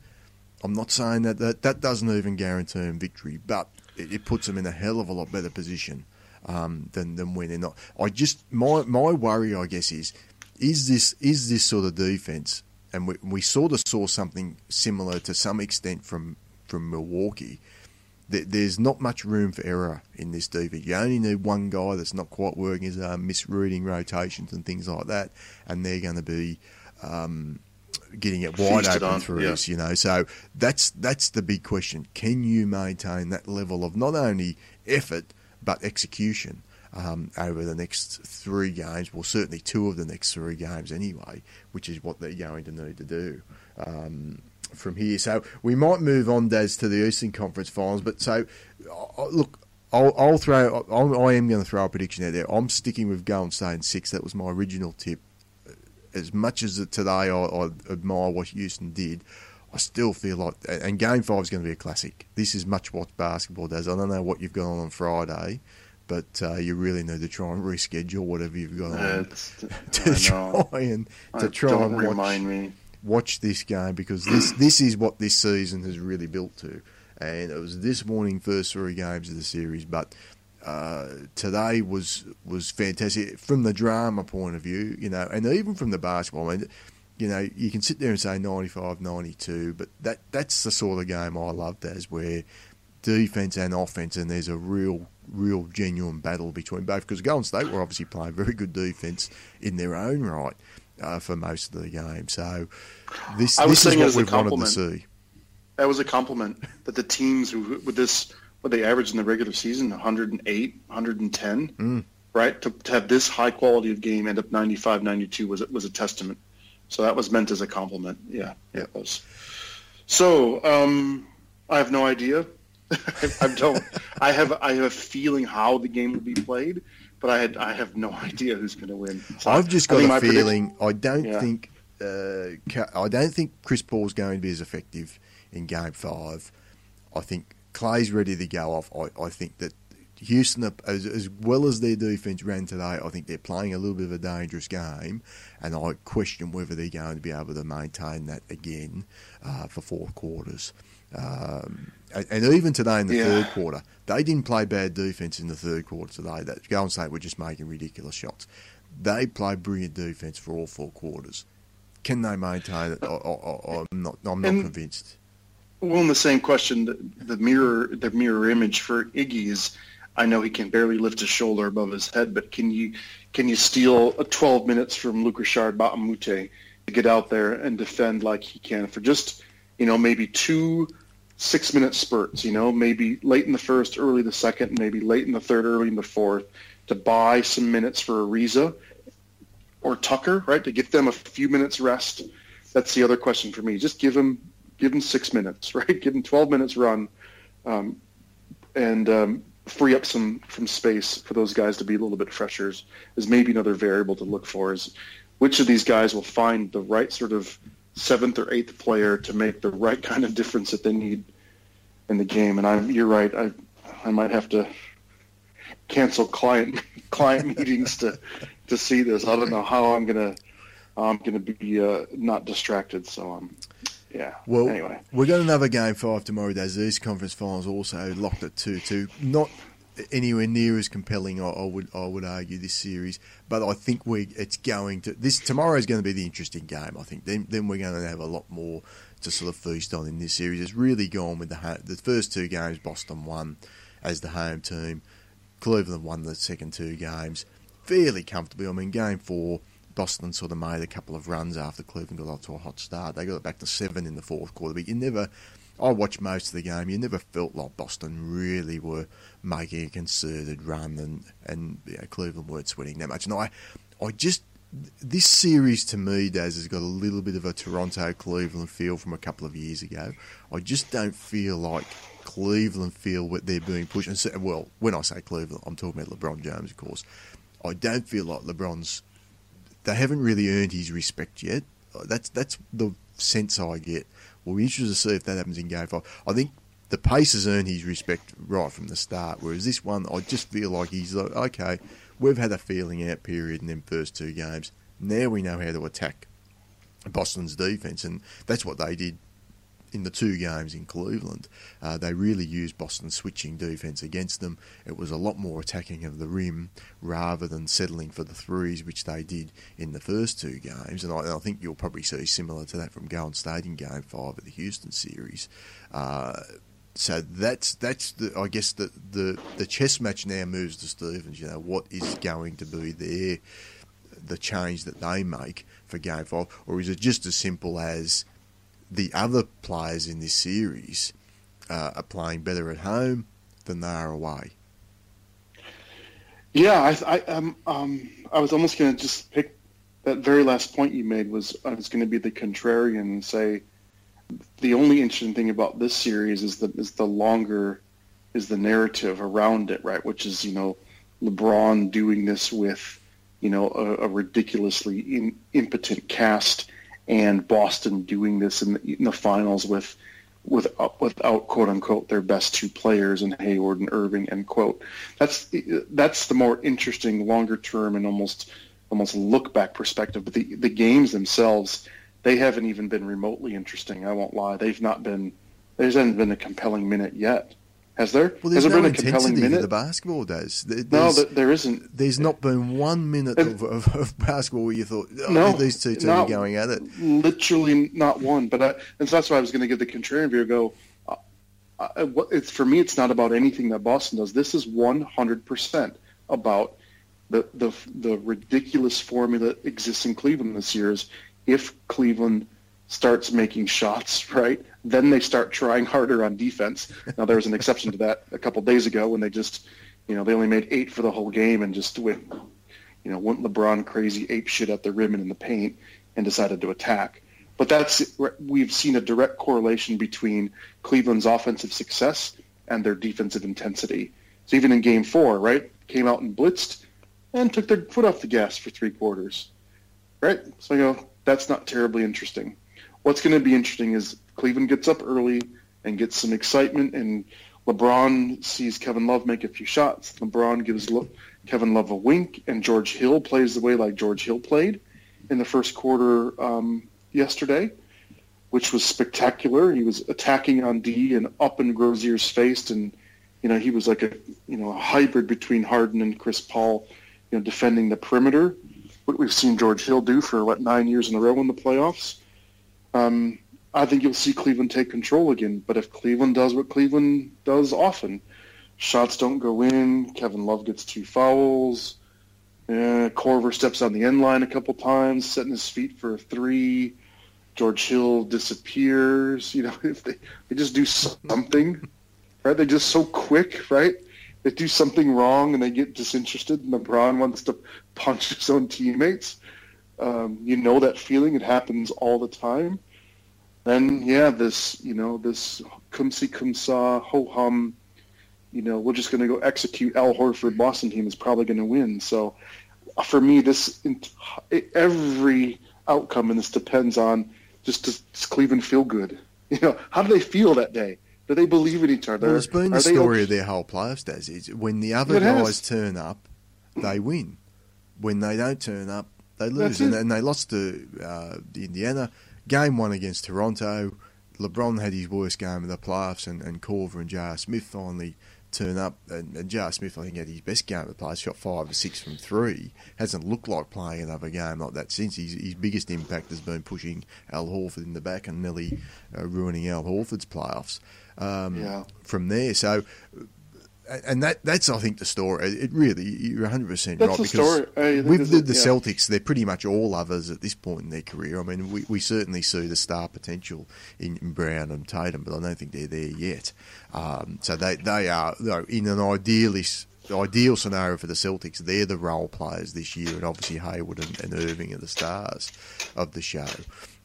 I'm not saying that that, that doesn't even guarantee him victory, but it, it puts him in a hell of a lot better position um, than than when they're not. I just my my worry, I guess, is is this is this sort of defense, and we we sort of saw something similar to some extent from from Milwaukee. There's not much room for error in this defense. You only need one guy that's not quite working, is uh, misreading rotations and things like that, and they're going to be um, getting it wide Feasted open on, through yeah. us, you know. So that's that's the big question. Can you maintain that level of not only effort but execution um, over the next three games? Well, certainly two of the next three games anyway, which is what they're going to need to do. Um, from here, so we might move on, Daz, to the Eastern Conference Finals. But so, uh, look, I'll, I'll throw. I'll, I am going to throw a prediction out there. I'm sticking with Golden State in six. That was my original tip as much as today I, I admire what Houston did, I still feel like, and Game Five is going to be a classic. This is much what basketball does. I don't know what you've got on on Friday, but uh, you really need to try and reschedule whatever you've got on (laughs) to try and to I- try and watch, remind me. watch this game because this (clears throat) this is what this season has really built to. And it was this morning first three games of the series, but uh, today was was fantastic from the drama point of view, you know, and even from the basketball. I mean, you know, you can sit there and say 95, 92, but that that's the sort of game I loved As where defense and offense, and there's a real, real genuine battle between both. Because Golden State were obviously playing very good defense in their own right uh, for most of the game. So this this is what we've wanted to see. That was a compliment that the teams with this what they averaged in the regular season 108, 110, Mm. right? To, to have this high quality of game end up 95, 92 was was a testament. So that was meant as a compliment. Yeah, yeah, it was. So um, I have no idea. I, (laughs) I don't. I have I have a feeling how the game will be played, but I had I have no (laughs) idea who's going to win. So I've just got a prediction- feeling. I don't Yeah. think. Uh, I don't think Chris Paul's going to be as effective in Game Five. I think Klay's ready to go off. I, I think that Houston, as, as well as their defense ran today, I think they're playing a little bit of a dangerous game, and I question whether they're going to be able to maintain that again uh, for four quarters. Um, and, even today in the Yeah. third quarter, they didn't play bad defense in the third quarter today. That Golden State were just making ridiculous shots. They played brilliant defense for all four quarters. Can they maintain it? I, I, I'm not. I'm not And- convinced. Well, in the same question, the, the mirror the mirror image for Iggy is, I know he can barely lift his shoulder above his head, but can you can you steal a 12 minutes from Luc Richard Mbah a Moute to get out there and defend like he can for just you know maybe two six minute spurts, you know maybe late in the first, early the second, maybe late in the third, early in the fourth, to buy some minutes for Ariza or Tucker, right, to get them a few minutes rest. That's the other question for me. Just give them give them six minutes, (laughs) right? Give them 12 minutes run, um, and um, free up some some space for those guys to be a little bit fresher. Is, maybe another variable to look for. Is which of these guys will find the right sort of seventh or eighth player to make the right kind of difference that they need in the game. And I'm you're right. I I might have to cancel client (laughs) client meetings to to see this. I don't know how I'm gonna I'm gonna be uh, not distracted. So um, yeah. Well, anyway, we've got another game five tomorrow. There's the East Conference Finals also locked at two two. Not anywhere near as compelling. I, I would I would argue this series, but I think we it's going to this tomorrow is going to be the interesting game. I think then then we're going to have a lot more to sort of feast on in this series. It's really gone with the the first two games. Boston won as the home team. Cleveland won the second two games fairly comfortably. I mean, game four, Boston sort of made a couple of runs after Cleveland got off to a hot start. They got it back to seven in the fourth quarter, but you never. I watched most of the game. You never felt like Boston really were making a concerted run, and and you know, Cleveland weren't sweating that much. And I, I just this series to me, Daz, has got a little bit of a Toronto Cleveland feel from a couple of years ago. I just don't feel like Cleveland feel what they're being pushed. And so, well, when I say Cleveland, I'm talking about LeBron James, of course. I don't feel like LeBron's. They haven't really earned his respect yet. Uh, That's that's the sense I get. We'll be interested to see if that happens in Game Five. I think the Pacers earned his respect right from the start, whereas this one, I just feel like he's like, okay, we've had a feeling out period in them first two games. Now we know how to attack Boston's defense, and that's what they did in the two games in Cleveland, uh, they really used Boston's switching defence against them. It was a lot more attacking of the rim rather than settling for the threes, which they did in the first two games. And I, and I think you'll probably see similar to that from Golden State in Game Five of the Houston series. Uh, so that's that's the I guess the, the the chess match now moves to Stevens. You know what is going to be their the change that they make for Game Five, or is it just as simple as the other players in this series uh, are playing better at home than they are away? Yeah, I, I, um, um, I was almost going to just pick that very last point you made was I was going to be the contrarian and say the only interesting thing about this series is the is the longer is the narrative around it, right? Which is you know LeBron doing this with you know a, a ridiculously in, impotent cast, and Boston doing this in the, in the finals with with uh, without quote unquote their best two players in Hayward and Irving end quote. That's that's the more interesting longer term and almost almost look back perspective. But the the games themselves they haven't even been remotely interesting. I won't lie. They've not been. There hasn't been a compelling minute yet. Has there? Well, there's there no been a compelling minute? the basketball days. There's, no, there isn't. There's not been one minute of, of, of basketball where you thought, oh, no, these two teams are going at it. Literally not one. But I, and so that's why I was going to give the contrarian view. Go. Uh, uh, it's for me. It's not about anything that Boston does. This is 100 percent about the the the ridiculous formula that exists in Cleveland this year. Is if Cleveland starts making shots, (laughs) right, then they start trying harder on defense. Now there was an exception to that a couple days ago when they just, you know, they only made eight for the whole game and just went, you know, went LeBron crazy ape shit at the rim and in the paint and decided to attack. But that's we've seen a direct correlation between Cleveland's offensive success and their defensive intensity. So even in Game Four, right, came out and blitzed and took their foot off the gas for three quarters, right? So I go, that's not terribly interesting. What's going to be interesting is Cleveland gets up early and gets some excitement, and LeBron sees Kevin Love make a few shots. LeBron gives Le- Kevin Love a wink, and George Hill plays the way like George Hill played in the first quarter um, yesterday, which was spectacular. He was attacking on D and up in Rozier's face, and you know he was like a you know a hybrid between Harden and Chris Paul, you know defending the perimeter what we've seen George Hill do for what nine years in a row in the playoffs. Um, I think you'll see Cleveland take control again. But if Cleveland does what Cleveland does often, shots don't go in. Kevin Love gets two fouls. Uh, Korver steps on the end line a couple times, setting his feet for a three. George Hill disappears. You know, (laughs) if they, they just do something, right? They're just so quick, right? they do something wrong and they get disinterested and LeBron wants to punch (laughs) his own teammates. Um, you know that feeling. It happens all the time. Then yeah, this you know this kumsi kumsa ho hum. You know we're just going to go execute Al Horford Boston team is probably going to win. So uh, for me, this every outcome in this depends on just does Cleveland feel good? (laughs) You know how do they feel that day? Do they believe in each other? Well, it's been the story of their whole playoff stage. Is when the other guys turn up, they win. When they don't turn up, they lose. And, and, they lost to uh, Indiana. Game one against Toronto. LeBron had his worst game of the playoffs, and, and Korver and J.R. Smith finally turn up. And, and J.R. Smith, I think, had his best game of the playoffs, shot five or six from three. Hasn't looked like playing another game like that since. His, his biggest impact has been pushing Al Horford in the back and nearly uh, ruining Al Horford's playoffs um, yeah. from there. So, and that that's I think the story. It really you're 100 percent right because with the, the yeah. Celtics, they're pretty much all others at this point in their career. I mean, we, we certainly see the star potential in, in Brown and Tatum, but I don't think they're there yet. Um, so they they are you know, in an idealist ideal scenario for the Celtics, they're the role players this year, and obviously Hayward and, and Irving are the stars of the show.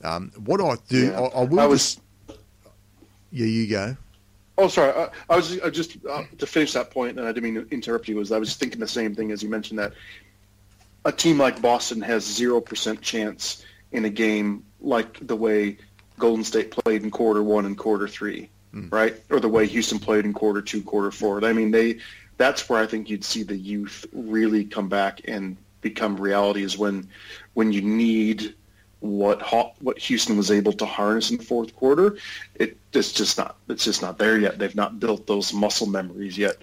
Um, what I do, yeah. I, I, will. I was, just, yeah, you go. Oh, sorry. I, I was I just uh, to finish that point, and I didn't mean to interrupt you. Was I was thinking the same thing as you mentioned that a team like Boston has zero percent chance in a game like the way Golden State played in quarter one and quarter three, mm. right? Or the way Houston played in quarter two, quarter four. I mean, they that's where I think you'd see the youth really come back and become reality is when when you need what what Houston was able to harness in the fourth quarter, it it's just not it's just not there yet. They've not built those muscle memories yet.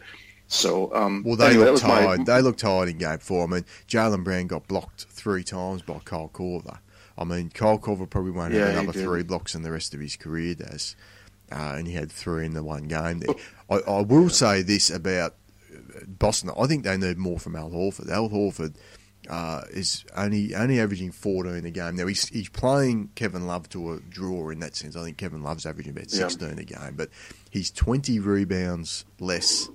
So um, well, they anyway, look tired. My, they look tired in game four. I mean, Jaylen Brown got blocked three times by Kyle Korver. I mean, Kyle Korver probably won't Yeah, have another three blocks in the rest of his career, does. Uh, and he had three in the one game there. I, I will say this about Boston. I think they need more from Al Horford. Al Horford uh, is only only averaging 14 a game. Now, he's, he's playing Kevin Love to a draw in that sense. I think Kevin Love's averaging about Yeah. 16 a game, but he's 20 rebounds less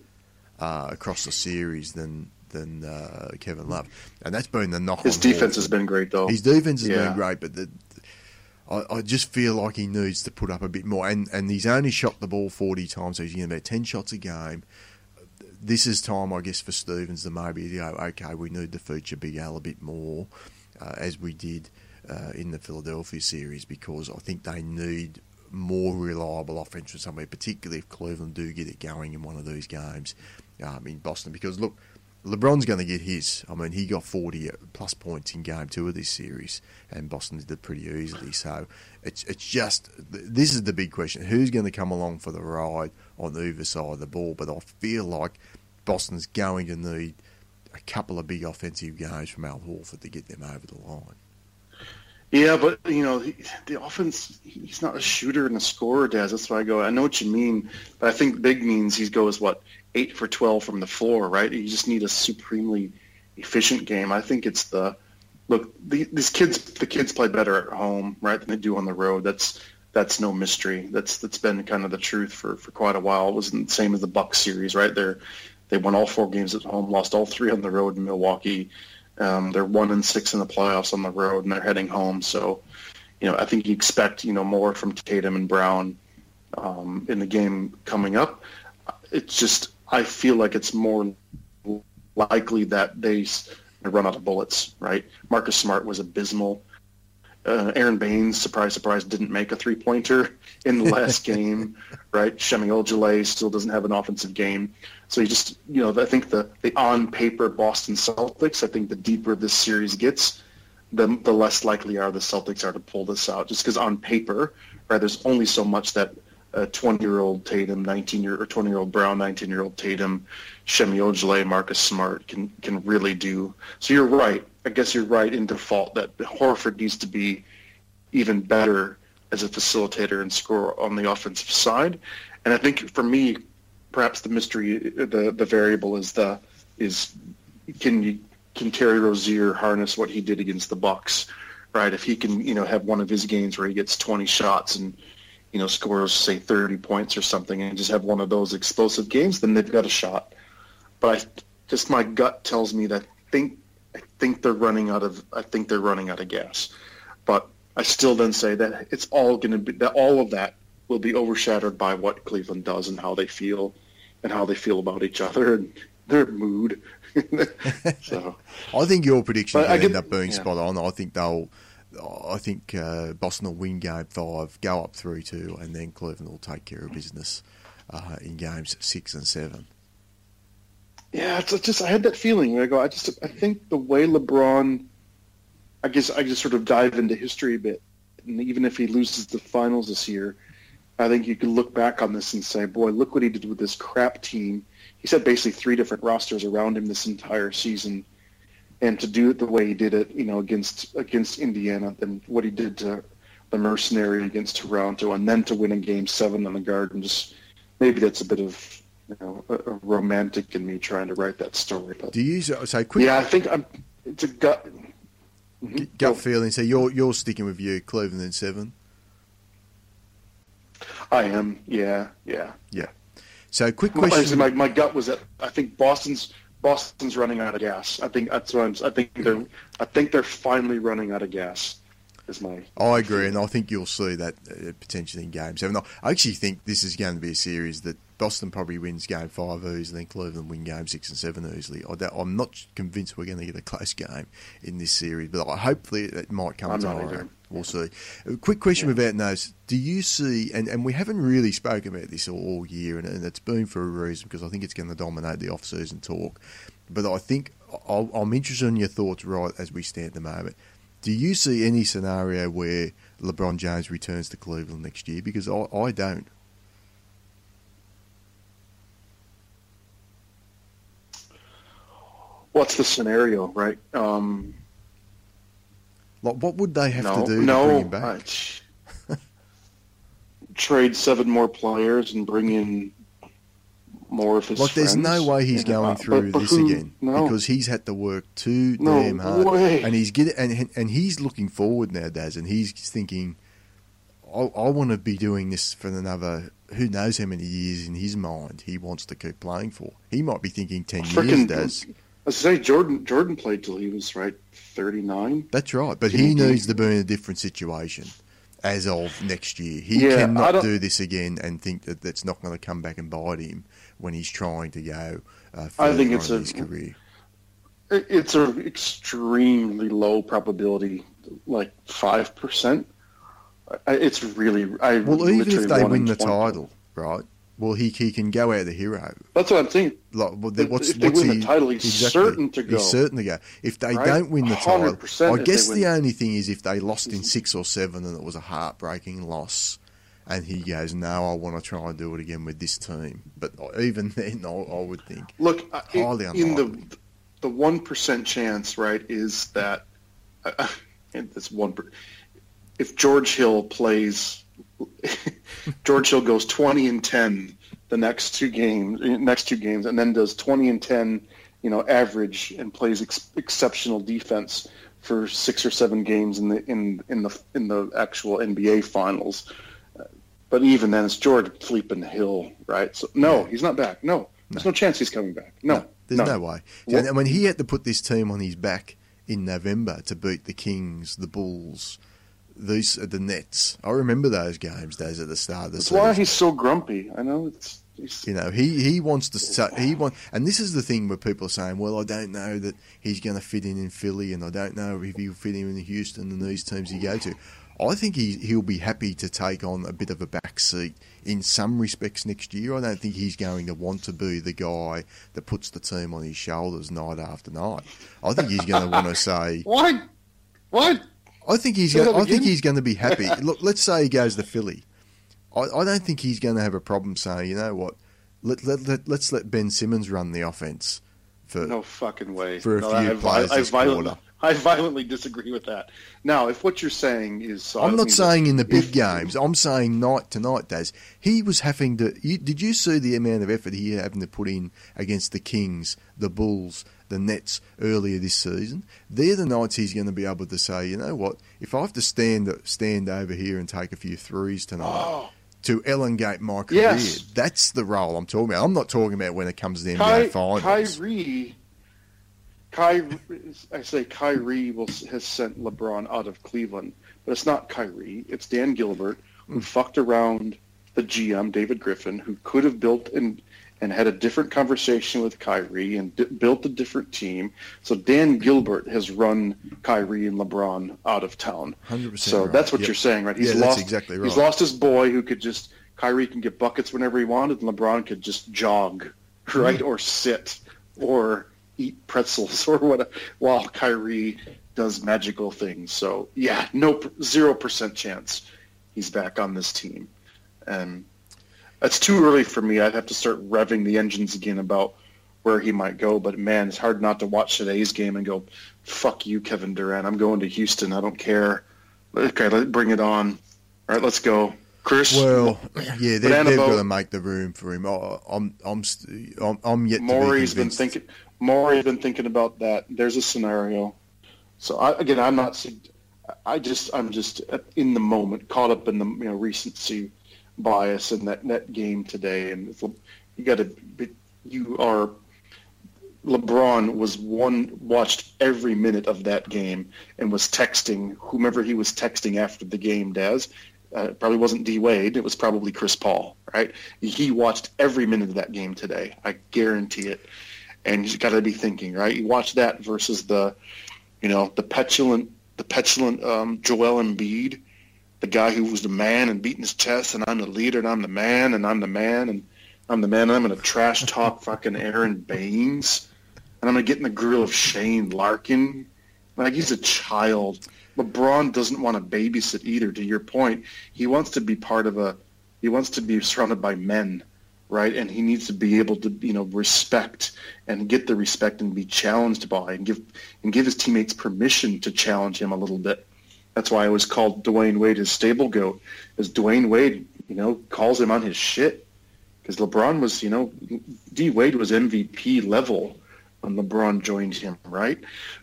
uh, across the series than than uh, Kevin Love, and that's been the knock. his defense has been great though. His defense has Yeah. been great, but the, I, I just feel like he needs to put up a bit more. And and he's only shot the ball forty times, so he's getting about ten shots a game. This is time, I guess, for Stevens to maybe go, okay, we need to feature Big Al a bit more, uh, as we did uh, in the Philadelphia series, because I think they need more reliable offense from somewhere, particularly if Cleveland do get it going in one of these games um, in Boston. Because look, LeBron's going to get his. I mean, he got 40 plus points in game two of this series, and Boston did it pretty easily. So it's it's just this is the big question: who's going to come along for the ride on either side of the ball? But I feel like Boston's going to need a couple of big offensive games from Al Horford to get them over the line. Yeah, but you know he, the offense. He's not a shooter and a scorer, Daz. That's why I go. I know what you mean, but I think big means he goes what eight for twelve from the floor, right? You just need a supremely efficient game. I think it's the look. The, these kids, the kids play better at home, right, than they do on the road. That's that's no mystery. That's that's been kind of the truth for, for quite a while. It wasn't the same as the Bucks series, right? They're they won all four games at home, lost all three on the road in Milwaukee. Um, they're one and six in the playoffs on the road, and they're heading home. So, you know, I think you expect you know more from Tatum and Brown um, in the game coming up. It's just I feel like it's more likely that they run out of bullets. Right? Marcus Smart was abysmal. Uh, Aron Baynes, surprise, surprise, didn't make a three-pointer in the last (laughs) game, right? Semi Ojeleye still doesn't have an offensive game. So you just, you know, I think the, the on-paper Boston Celtics, I think the deeper this series gets, the, the less likely are the Celtics are to pull this out. Just because on paper, right, there's only so much that a 20-year-old Tatum, 19-year or 20-year-old Brown, 19-year-old Tatum, Semi Ojeleye, Marcus Smart can can really do. So you're right. I guess you're right in default that Horford needs to be even better as a facilitator and scorer on the offensive side. And I think for me, perhaps the mystery, the the variable is the is can you can Terry Rozier harness what he did against the Bucks, right? If he can, you know, have one of his games where he gets 20 shots and you know scores say 30 points or something, and just have one of those explosive games, then they've got a shot. But I just my gut tells me that I think I think they're running out of I think they're running out of gas. But I still then say that it's all going to be that all of that will be overshadowed by what Cleveland does and how they feel and how they feel about each other and their mood. (laughs) so (laughs) I think your prediction will end up being yeah. spot on. I think they'll. I think uh, Boston will win Game Five, go up three two, and then Cleveland will take care of business uh, in games six and seven. yeah, it's it's just I had that feeling where I go. I just I think the way LeBron, I guess I just sort of dive into history a bit, and even if he loses the finals this year, I think you could look back on this and say, boy, look what he did with this crap team. He had basically three different rosters around him this entire season, and to do it the way he did it, you know, against against Indiana, then what he did to the mercenary against Toronto, and then to win in Game Seven on the Garden, just maybe that's a bit of you know a, a romantic in me trying to write that story. But Do you so quick yeah, I think I'm. It's a gut. Mhm. gut feeling? So you're you're sticking with you, Cleveland in seven. I am. Yeah, yeah. Yeah. So quick question. My, my gut was that I think Boston's Boston's running out of gas. I think that's what I'm. I think they're. I think they're finally running out of gas. Is my. I agree, and I think you'll see that uh, potentially in Game Seven. I actually think this is going to be a series that Boston probably wins Game Five easily, then Cleveland win Game Six and Seven easily. I I'm not convinced we're going to get a close game in this series, but I- hopefully it might come I'm not either. We'll see. A quick question about those: Do you see? And, and we haven't really spoken about this all, all year, and, and it's been for a reason because I think it's going to dominate the off-season talk. But I think I'll, I'm interested in your thoughts right as we stand at the moment Do you see any scenario where LeBron James returns to Cleveland next year? Because I, I don't. What's the scenario, right? Um, like, what would they have no, to do no, bring him back? (laughs) Trade seven more players and bring in more of his Like, there's no way he's Yeah, going through but- but this who- again no. because he's had to work too No damn hard, way. and he's getting and and he's looking forward now, Daz, and he's thinking, I, I want to be doing this for another who knows how many years in his mind he wants to keep playing for. He might be thinking ten years, Daz. I say Jordan. Jordan played till he was right thirty nine. That's right, but he he needs to be in a different situation as of next year. He Yeah, cannot don't- do this again and think that that's not going to come back and bite him when he's trying to go. Uh, I think it's a- his career. It's an extremely low probability, like five percent. It's really. I Well, even if they win the 20. title, right? Well, he he can go out the hero. That's what I'm saying. Like, well, then If- what's, if they what's win the title, he's certain to go. He's certain to go. If they Right? don't win the title, I guess the only thing is if they lost in six or seven and it was a heartbreaking loss, and he goes, "No, I want to try and do it again with this team." But even then, I, I would think Look, I- Highly in the the one percent chance, right, is that uh, (laughs) and this one. per- If George Hill plays, (laughs) George Hill goes twenty and ten the next two games, next two games, and then does twenty and ten, you know, average, and plays ex- exceptional defense for six or seven games in the in in the in the actual NBA finals. But even then, it's George Fleeping Hill, right? So no, he's not back. No, there's no, chance he's coming back. No, there's no, way. What- And when he had to put this team on his back in November to beat the Kings, the Bulls, these are the Nets. I remember those games, days at the start of the That's season. why he's so grumpy. I know it's. He's, You know, he, he wants to he want, and this is the thing where people are saying, "Well, I don't know that he's going to fit in in Philly, and I don't know if he'll fit in in Houston and these teams he go to." I think he he'll be happy to take on a bit of a back seat in some respects next year. I don't think he's going to want to be the guy that puts the team on his shoulders night after night. I think he's going to want to say, what? What? I think he's going. I think he's going to be happy. (laughs) Look, let's say he goes to Philly. I, I don't think he's going to have a problem saying, you know what, let, let, let let's let Ben Simmons run the offense for No fucking way. For a no, few I, players I, this violently, quarter. (laughs) I violently disagree with that. Now, if what you're saying is, uh, so I I'm not saying in the big if- games. I'm saying night to night, Daz. He was having to. You, did you see the amount of effort he having to put in against the Kings, the Bulls, the Nets earlier this season? They're the nights he's going to be able to say, you know what? If I have to stand stand over here and take a few threes tonight Oh, to elongate my career, Yes. that's the role I'm talking about. I'm not talking about when it comes to the Ky- NBA finals. Kyrie, Kyrie, I say Kyrie will, has sent LeBron out of Cleveland, but it's not Kyrie. It's Dan Gilbert who fucked around the GM David Griffin, who could have built and and had a different conversation with Kyrie and d- built a different team. So Dan Gilbert has run Kyrie and LeBron out of town. 100% So right. that's what Yep. you're saying, right? He's Yeah, that's lost exactly He's lost his boy who could just Kyrie can get buckets whenever he wanted, and LeBron could just jog, (laughs) right, Mm-hmm. or sit, or eat pretzels (laughs) or what, while Kyrie does magical things. So yeah, no zero percent chance he's back on this team, and it's too early for me. I'd have to start revving the engines again about where he might go. But man, it's hard not to watch today's game and go, "Fuck you, Kevin Durant. I'm going to Houston. I don't care." Okay, let bring it on. All right, let's go, Chris. Well, (clears throat) yeah, they've, Banana they've got to make the room for him. I, I'm, I'm, I'm, I'm yet Morey's to be been convinced. Morey's been thinking about that. There's a scenario. So I, again, I'm not. I just, I'm just in the moment, caught up in the you know recency bias in that that game today, and you got to, you are. LeBron was one watched every minute of that game and was texting whomever he was texting after the game. Daz, uh, probably wasn't D Wade. It was probably Chris Paul. Right? He watched every minute of that game today. I guarantee it. And you got to be thinking, right? You watch that versus the, you know, the petulant, the petulant um, Joel Embiid, the guy who was the man and beating his chest, and I'm the leader, and I'm the man, and I'm the man, and I'm the man, and I'm to trash talk fucking Aron Baynes, and I'm to get in the grill of Shane Larkin. Like he's a child. LeBron doesn't want to babysit either. To your point, he wants to be part of a. He wants to be surrounded by men, right? And he needs to be able to, you know, respect and get the respect and be challenged by and give and give his teammates permission to challenge him a little bit. That's why I was called Dwyane Wade his stable goat, as Dwyane Wade, you know, calls him on his shit. Because LeBron was, you know, D Wade was MVP level when LeBron joined him, right?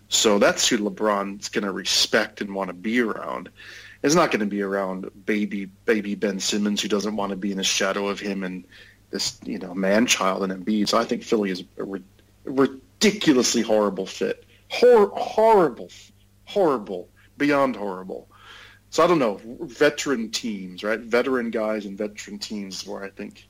So that's who LeBron's going to respect and want to be around. It's not going to be around baby baby Ben Simmons who doesn't want to be in the shadow of him and this you know man child and Embiid. So I think Philly is a ridiculously horrible fit, Hor- horrible, horrible, beyond horrible. So I don't know veteran teams, right? Veteran guys and veteran teams is where I think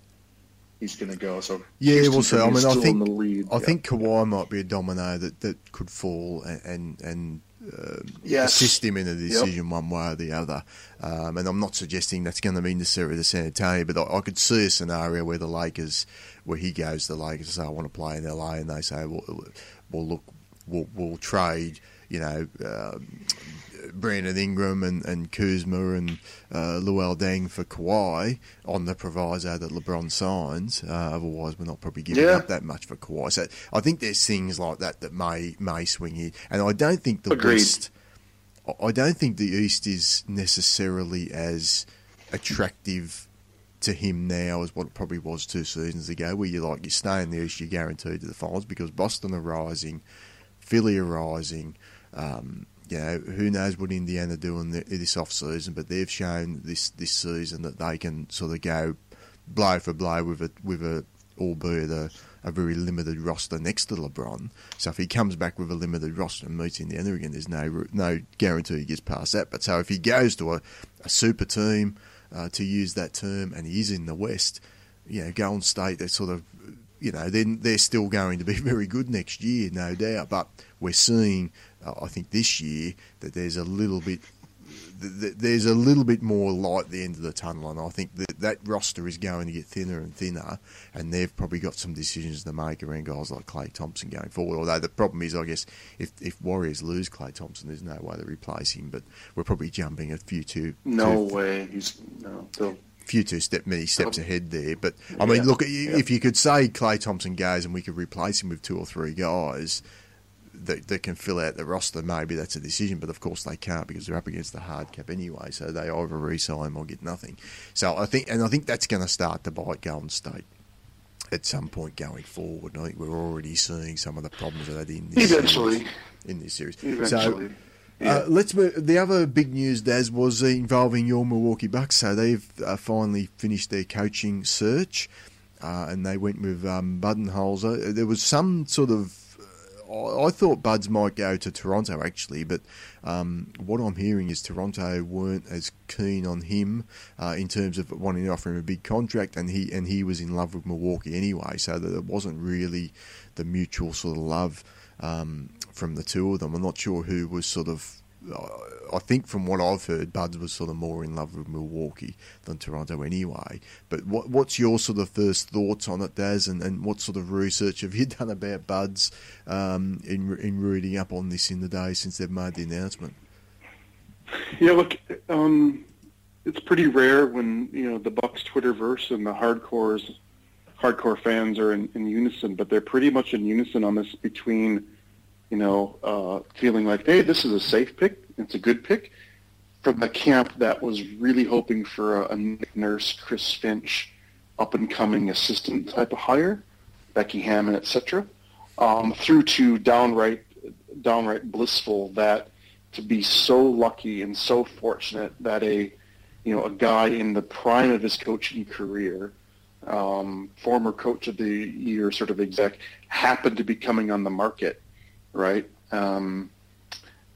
he's going to go. So yeah, we'll see. I mean, I think I yeah. think Kawhi might be a domino that, that could fall and and uh, yes. assist him in a decision yep. one way or the other. Um, and I'm not suggesting that's going to be necessarily the San Antonio, but I, I, could see a scenario where the Lakers, where he goes to the Lakers and say, I want to play in LA, and they say, well, well look, we'll, we'll trade, you know, um, Brandon Ingram and, and Kuzma and uh, Luol Deng for Kawhi on the proviso that LeBron signs. Uh, otherwise, we're not probably giving yeah. up that much for Kawhi. So I think there's things like that that may may swing here, and I don't think the Agreed. West. I don't think the East is necessarily as attractive to him now as what it probably was two seasons ago, where you're like you stay in the East, you're guaranteed to the finals because Boston are rising, Philly are rising. Um, you know, who knows what Indiana do in the, this off season, but they've shown this this season that they can sort of go blow for blow with a with a albeit a, a very limited roster next to LeBron. So if he comes back with a limited roster and meets Indiana again, there's no no guarantee he gets past that. But so if he goes to a, a super team, uh, to use that term, and he is in the West, you know, Golden State, they're sort of, you know, they're, they're still going to be (laughs) very good next year, no doubt. But we're seeing I think this year that there's a little bit there's a little bit more light at the end of the tunnel, and I think that that roster is going to get thinner and thinner, and they've probably got some decisions to make around guys like Klay Thompson going forward. Although the problem is, I guess, if if Warriors lose Klay Thompson, there's no way to replace him. But we're probably jumping a few too. No two, way. He's no. They'll... Few two step many steps oh. ahead there, but I mean, yeah. look, if you could say Klay Thompson goes and we could replace him with two or three guys, that, that can fill out the roster, maybe that's a decision. But of course they can't because they're up against the hard cap anyway. So they either re-sign or get nothing. So I think, and I think that's going to start to bite Golden State at some point going forward. And I think we're already seeing some of the problems of that in this eventually series, in this series. Eventually. So, yeah. Uh, let's move. The other big news, Daz, was involving your Milwaukee Bucks. So they've uh, finally finished their coaching search, uh, and they went with um, Budenholzer. There was some sort of I thought Buds might go to Toronto actually, but um, what I'm hearing is Toronto weren't as keen on him uh, in terms of wanting to offer him a big contract, and he and he was in love with Milwaukee anyway, so that it wasn't really the mutual sort of love um, from the two of them. I'm not sure who was sort of I think from what I've heard, Buds was sort of more in love with Milwaukee than Toronto anyway. But what, what's your sort of first thoughts on it, Daz, and, and what sort of research have you (laughs) done about Buds um, in in reading up on this in the day since they've made the announcement? Yeah, look, um, it's pretty rare when you know the Bucks Twitterverse and the hardcores, hardcore fans are in, in unison, but they're pretty much in unison on this between you know, uh, feeling like, hey, this is a safe pick. It's a good pick from the camp that was really hoping for a, a Nurse, Chris Finch, up and coming assistant type of hire, Becky Hammon, etc., um, through to downright, downright blissful that to be so lucky and so fortunate that a, you know, a guy in the prime of his coaching career, um, former coach of the year sort of exec, happened to be coming on the market right? Um,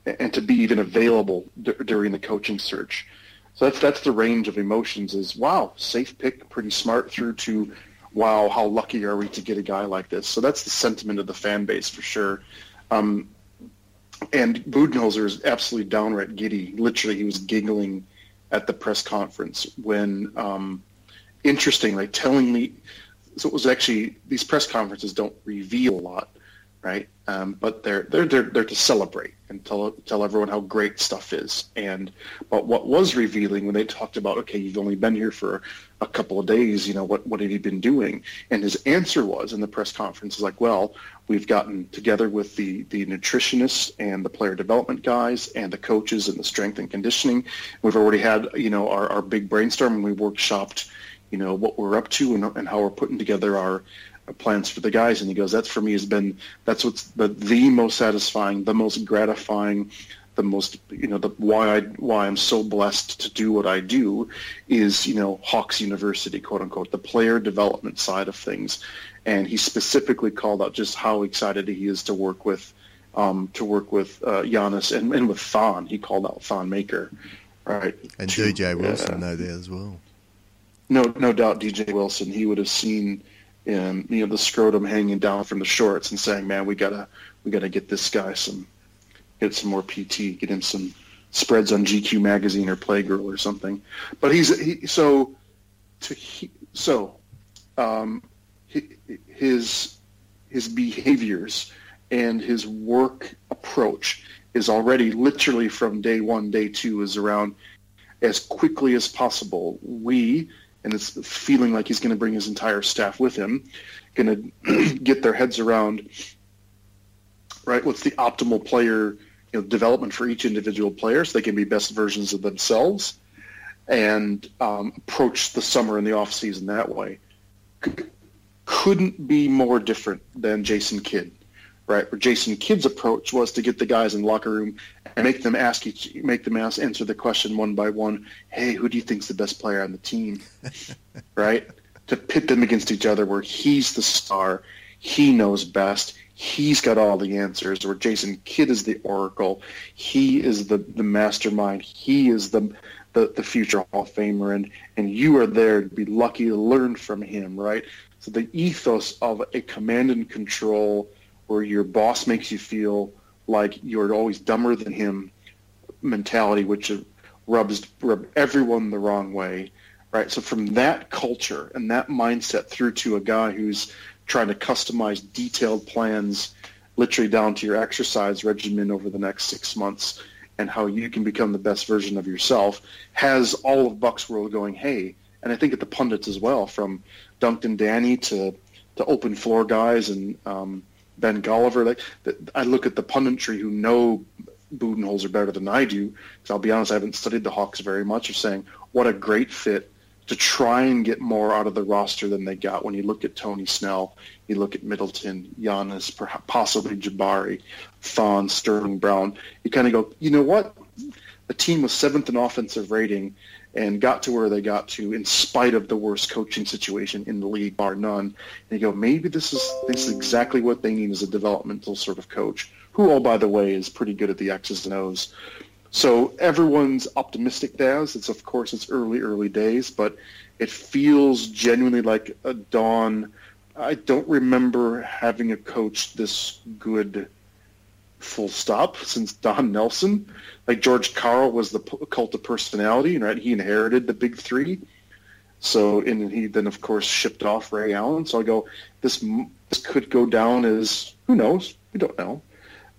and to be even available d- during the coaching search. So that's that's the range of emotions. Is wow, safe pick, pretty smart, through to wow, how lucky are we to get a guy like this? So that's the sentiment of the fan base for sure. Um, and Budenholzer is absolutely downright giddy. Literally, he was giggling at the press conference when, um, interestingly, telling me. So it was actually these press conferences don't reveal a lot right? Um, but they're they're they're they're to celebrate and tell tell everyone how great stuff is. And but what was revealing when they talked about, okay, you've only been here for a couple of days, you know, what what have you been doing? And his answer was in the press conference is like, well, we've gotten together with the the nutritionists and the player development guys and the coaches and the strength and conditioning. We've already had you know our our big brainstorm and we workshopped you know what we're up to and, and how we're putting together our plans for the guys and he goes that's for me has been that's what's the, the most satisfying the most gratifying the most you know the why I why I'm so blessed to do what I do is you know Hawks University quote unquote the player development side of things. And he specifically called out just how excited he is to work with um, to work with uh, Giannis and, and with Thon. He called out Thon Maker right? And to, DJ Wilson uh, no there as well. No no doubt DJ Wilson. He would have seen and you know the scrotum hanging down from the shorts and saying, "Man, we gotta we gotta get this guy some get some more PT, get him some spreads on GQ magazine or Playgirl or something." But he's he, so to he, so um, his his behaviors and his work approach is already literally from day one, day two is around as quickly as possible. We and it's feeling like he's going to bring his entire staff with him, going to (clears throat) get their heads around, right? What's the optimal player you know, development for each individual player so they can be best versions of themselves, and um, approach the summer and the off season that way. Couldn't be more different than Jason Kidd right? Where Jason Kidd's approach was to get the guys in locker room make them ask each, make them ask, answer the question one by one. Hey, who do you think's the best player on the team? (laughs) right? To pit them against each other, where he's the star, he knows best, he's got all the answers. Where Jason Kidd is the oracle, he is the the mastermind, he is the the, the future Hall of Famer, and and you are there to be lucky to learn from him, right? So the ethos of a command and control where your boss makes you feel like you're always dumber than him mentality, which rubs rub everyone the wrong way, right? So from that culture and that mindset through to a guy who's trying to customize detailed plans, literally down to your exercise regimen over the next six months, and how you can become the best version of yourself, has all of Bucks World going, hey, and I think at the pundits as well, from Duncan Danny to to open floor guys and um, Ben Golliver. Like I look at the punditry who know Budenholzer better than I do. Because I'll be honest, I haven't studied the Hawks very much. Of saying what a great fit to try and get more out of the roster than they got. When you look at Tony Snell, you look at Middleton, Giannis, possibly Jabari, Thon, Sterling Brown. You kind of go, you know what? A team with seventh in offensive rating and got to where they got to in spite of the worst coaching situation in the league, bar none. And you go, maybe this is this is exactly what they need as a developmental sort of coach, who, oh by the way, is pretty good at the X's and O's. So everyone's optimistic, Daz. It's of course it's early, early days, but it feels genuinely like a dawn. I don't remember having a coach this good full stop since Don Nelson. Like George Karl was the cult of personality, right? He inherited the big three. So, and he then of course shipped off Ray Allen. So I go, this this could go down as who knows? We don't know,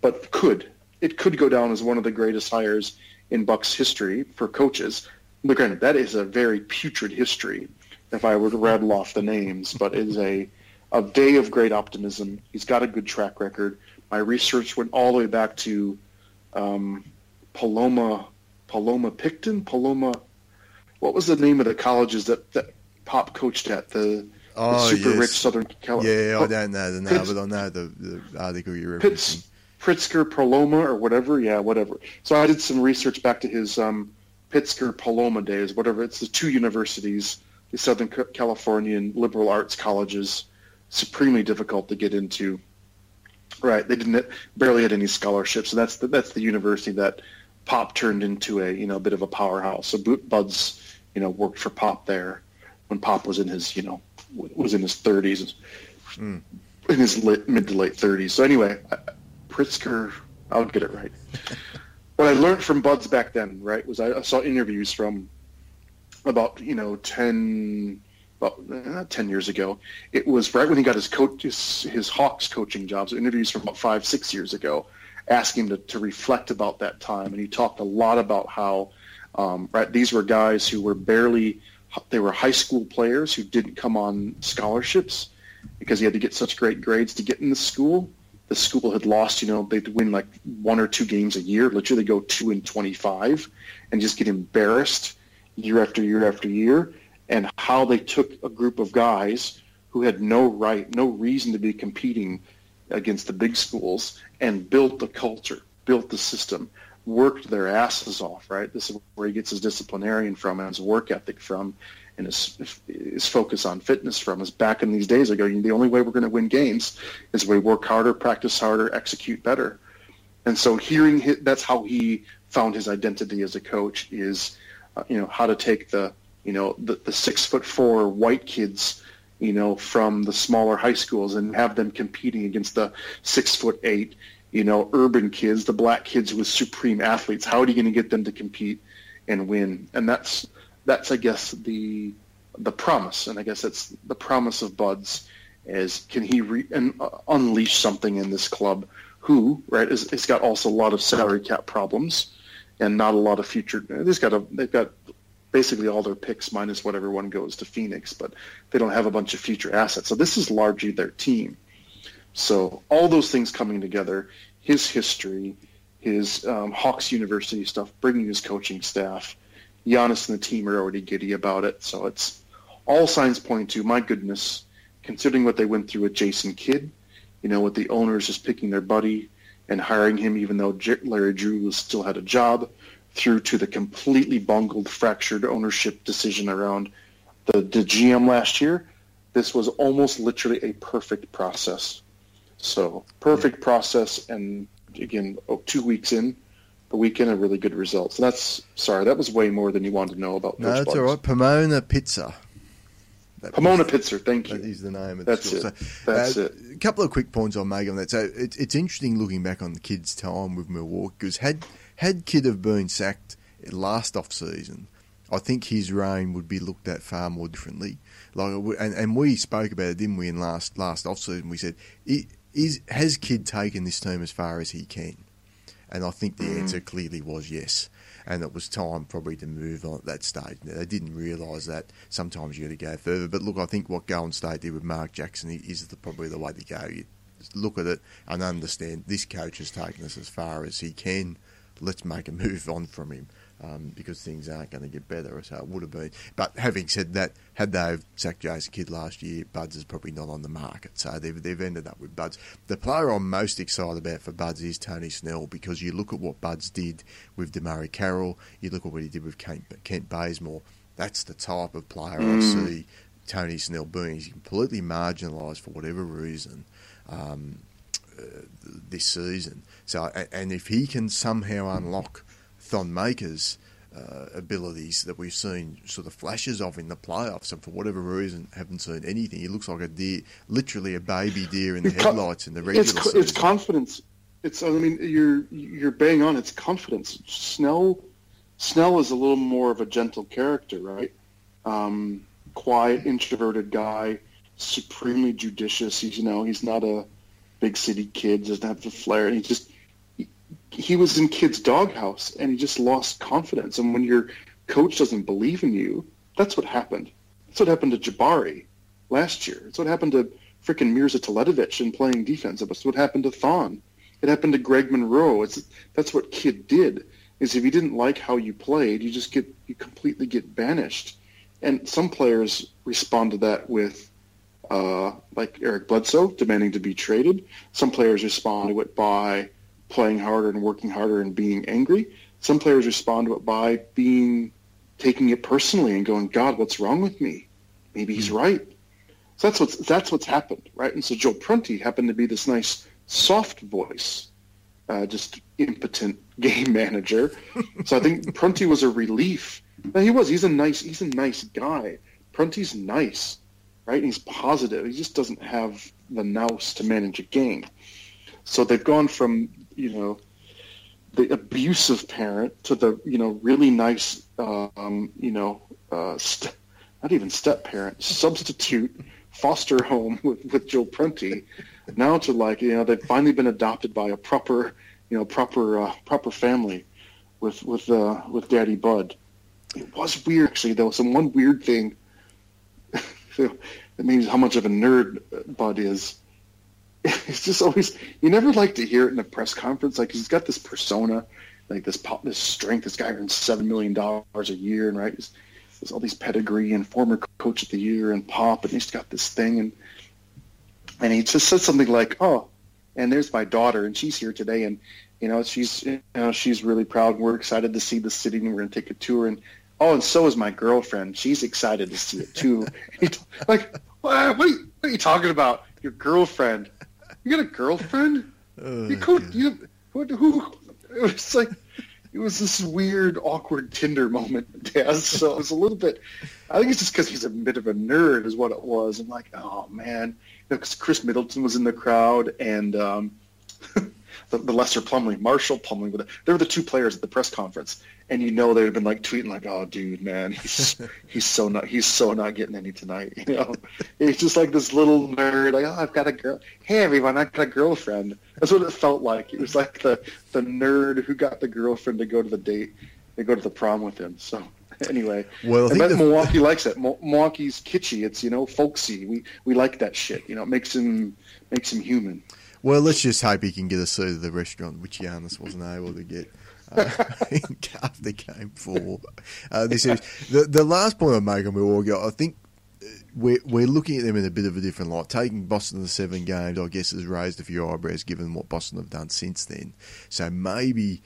but could it could go down as one of the greatest hires in Bucks history for coaches. But granted, that is a very putrid history. If I were to rattle off the names, but it is a a day of great optimism. He's got a good track record my research went all the way back to um, Paloma, Paloma Picton, Paloma. What was the name of the colleges that, that Pop coached at? The, oh, the super yes. rich Southern California. Yeah, I don't know the name, but I know the, the article you're referencing. Pritzker Paloma or whatever. Yeah, whatever. So I did some research back to his um, Pritzker Paloma days, whatever. It's the two universities, the Southern Californian liberal arts colleges, supremely difficult to get into. Right. They didn't barely had any scholarships, so that's the, that's the university that Pop turned into a you know a bit of a powerhouse. So Buds, you know, worked for Pop there when Pop was in his you know was in his 30s, mm. in his mid to late 30s. So anyway, Pritzker, I'll get it right. (laughs) what I learned from Buds back then, right, was I, I saw interviews from about you know 10 about uh, 10 years ago. It was right when he got his coach, his, his Hawks coaching jobs, interviews from about five, six years ago, asking him to, to reflect about that time. And he talked a lot about how, um, right, these were guys who were barely, they were high school players who didn't come on scholarships because he had to get such great grades to get in the school. The school had lost, you know, they'd win like one or two games a year, literally go two and 25 and just get embarrassed year after year after year and how they took a group of guys who had no right, no reason to be competing against the big schools and built the culture, built the system, worked their asses off, right? This is where he gets his disciplinarian from and his work ethic from and his, his focus on fitness from is back in these days ago, the only way we're going to win games is we work harder, practice harder, execute better. And so hearing his, that's how he found his identity as a coach is, uh, you know, how to take the you know, the, the six foot four white kids, you know, from the smaller high schools and have them competing against the six foot eight, you know, urban kids, the black kids with supreme athletes. How are you going to get them to compete and win? And that's, that's, I guess, the, the promise. And I guess that's the promise of Buds is can he re- and, uh, unleash something in this club who, right, is, it's got also a lot of salary cap problems and not a lot of future. They've got a, they've got basically all their picks minus whatever one goes to Phoenix, but they don't have a bunch of future assets. So this is largely their team. So all those things coming together, his history, his um, Hawks University stuff, bringing his coaching staff, Giannis and the team are already giddy about it. So it's all signs point to, my goodness, considering what they went through with Jason Kidd, you know, with the owners just picking their buddy and hiring him even though Larry Drew still had a job, through to the completely bungled, fractured ownership decision around the, the GM last year, this was almost literally a perfect process. So perfect process, and again, oh, two weeks in, a weekend a really good result. And that's sorry, that was way more than you wanted to know about. No, that's all right. Pomona Pizza. That Pomona Pizza, thank you. That is the name of That's school. it. So, That's uh, it. A couple of quick points I'll make on that. So it, it's interesting looking back on the Kidd's time with Milwaukee because had had Kidd have been sacked last off season, I think his reign would be looked at far more differently. Like, and, and we spoke about it, didn't we? In last last off season, we said, "Is has Kidd taken this team as far as he can?" And I think the mm. answer clearly was yes. And it was time probably to move on at that stage. They didn't realise that sometimes you got to go further. But look, I think what Golden State did with Mark Jackson is the, probably the way to go. You look at it and understand this coach has taken us as far as he can let's make a move on from him um, because things aren't going to get better as it would have been. But having said that, had they sacked Jason Kidd last year, Buds is probably not on the market. So they've, they've ended up with Buds. The player I'm most excited about for Buds is Tony Snell because you look at what Buds did with DeMarre Carroll, you look at what he did with Kent, Kent Bazemore. That's the type of player mm. I see Tony Snell being. He's completely marginalised for whatever reason. Um, uh, this season. So, and if he can somehow unlock Thon Maker's uh, abilities that we've seen sort of flashes of in the playoffs, and for whatever reason haven't seen anything. He looks like a deer, literally a baby deer in the headlights in the regular it's, season. It's confidence. It's I mean you're you're bang on. It's confidence. Snell Snell is a little more of a gentle character, right? Um, quiet, introverted guy, supremely judicious. He's you know he's not a big city kid, doesn't have the flair, he just he, was in Kidd's doghouse, and he just lost confidence. And when your coach doesn't believe in you, that's what happened. That's what happened to Jabari last year. It's what happened to freaking Mirza Teletovic in playing defense. It's what happened to Thon. It happened to Greg Monroe. It's that's what Kidd did. Is if he didn't like how you played, you just get you completely get banished. And some players respond to that with uh, like Eric Bledsoe demanding to be traded. Some players respond to it by playing harder and working harder and being angry. Some players respond by being taking it personally and going, God, what's wrong with me? Maybe he's hmm. right. So that's what's that's what's happened, right? And so Joe Prunty happened to be this nice soft voice, uh, just impotent (laughs) game manager. so I think (laughs) Prunty was a relief. Now, he was. He's a nice. He's a nice guy. Prunty's nice right? he's positive. He just doesn't have the nous to manage a game. So they've gone from you know the abusive parent to the you know really nice um, you know uh, st- not even step parent, substitute foster home (laughs) with, with Joe Prunty, now to like you know they've finally been adopted by a proper you know proper uh, proper family with with uh, with Daddy Bud. It was weird actually. There was some one weird thing. (laughs) that means how much of a nerd Bud is. (laughs) It's just always you never like to hear it in a press conference. Like he's got this persona, like this pop, this strength. This guy earns seven million dollars a year, and right, there's all these pedigree and former coach of the year and pop, and he's got this thing, and and he just said something like, "Oh, and there's my daughter, and she's here today, and you know she's you know she's really proud. And we're excited to see the city, and we're going to take a tour, and oh, and so is my girlfriend. She's excited to see it too. (laughs) like, what, what, are you, what are you talking about? Your girlfriend? You got a girlfriend? Oh, you could, God. you who, who? It was like it was this weird, awkward Tinder moment, Daz. So it was a little bit. I think it's just because he's a bit of a nerd, is what it was. I'm like, oh man, because Khris Middleton was in the crowd and um, (laughs) the, the Lester Plumlee, Marshall Plumlee, they were the two players at the press conference, and you know they'd been like tweeting like, oh dude, man, he's (laughs) he's so not he's so not getting any tonight. (laughs) You know, he's just like this little nerd, like, oh, I've got a girl. Hey everyone, I've got a girlfriend. That's what it felt like. It was like the the nerd who got the girlfriend to go to the date, to go to the prom with him. So (laughs) anyway, Well, I I bet the- Milwaukee likes it. Mo- Milwaukee's kitschy. It's you know folksy. We we like that shit. You know, it makes him makes him human. Well, let's just hope he can get a seat at the restaurant, which Giannis wasn't able to get uh, (laughs) after game four. Uh, this is the the last point I make on Milwaukee. I think uh, we're we're looking at them in a bit of a different light. Taking Boston to seven games, I guess, has raised a few eyebrows given what Boston have done since then. So maybe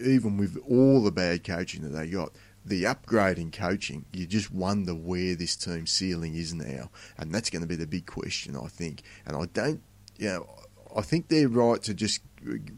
even with all the bad coaching that they got. The upgrade in coaching, you just wonder where this team's ceiling is now, and that's going to be the big question, I think. And I don't, you know, I think they're right to just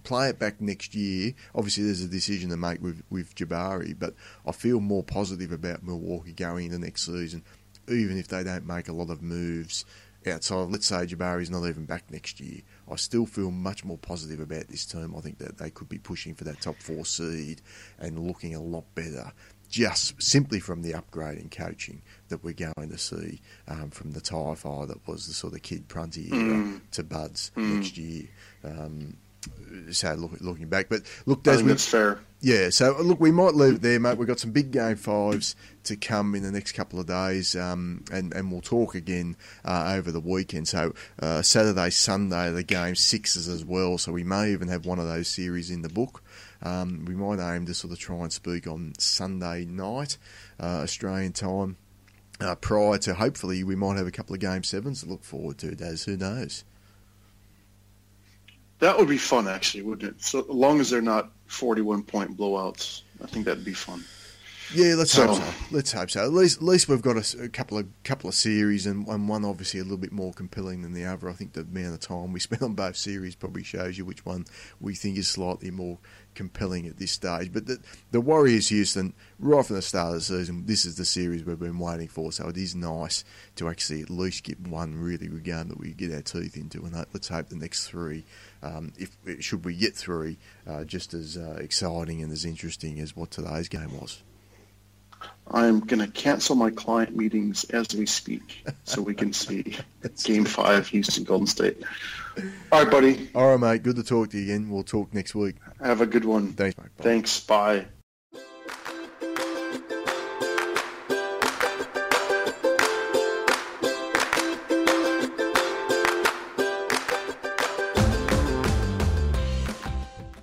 play it back next year. Obviously, there's a decision to make with, with Jabari, but I feel more positive about Milwaukee going into next season, even if they don't make a lot of moves outside. Let's say Jabari's not even back next year. I still feel much more positive about this team. I think that they could be pushing for that top four seed and looking a lot better. Just simply from the upgrade in coaching that we're going to see um, from the tie fire that was the sort of Kidd Prunty era to Buds next year. Um, so look, looking back, but look, I think we- that's fair. yeah, so look, we might leave it there, mate. We've got some big game fives to come in the next couple of days, um, and, and we'll talk again uh, over the weekend. So uh, Saturday, Sunday, the game sixes as well. So we may even have one of those series in the book. Um, we might aim to sort of try and speak on Sunday night, uh, Australian time. Uh, prior to hopefully we might have a couple of game sevens to look forward to, Daz. Who knows? That would be fun, actually, wouldn't it? So long as they're not forty-one point blowouts, I think that'd be fun. Yeah, let's So- hope so. Let's hope so. At least, at least we've got a couple of couple of series, and, and one obviously a little bit more compelling than the other. I think the amount of time we (laughs) spent on both series probably shows you which one we think is slightly more compelling at this stage. But the, the Warriors Houston, right from the start of the season, this is the series we've been waiting for. So it is nice to actually at least get one really good game that we get our teeth into, and let's hope the next three, um, if should we get three, uh, just as uh, exciting and as interesting as what today's game was. I'm going to cancel my client meetings as we speak, so we can see (laughs) Game Five, Houston Golden State. All right, buddy. All right, mate. Good to talk to you again. We'll talk next week. Have a good one. Thanks. Bye. Thanks. Bye.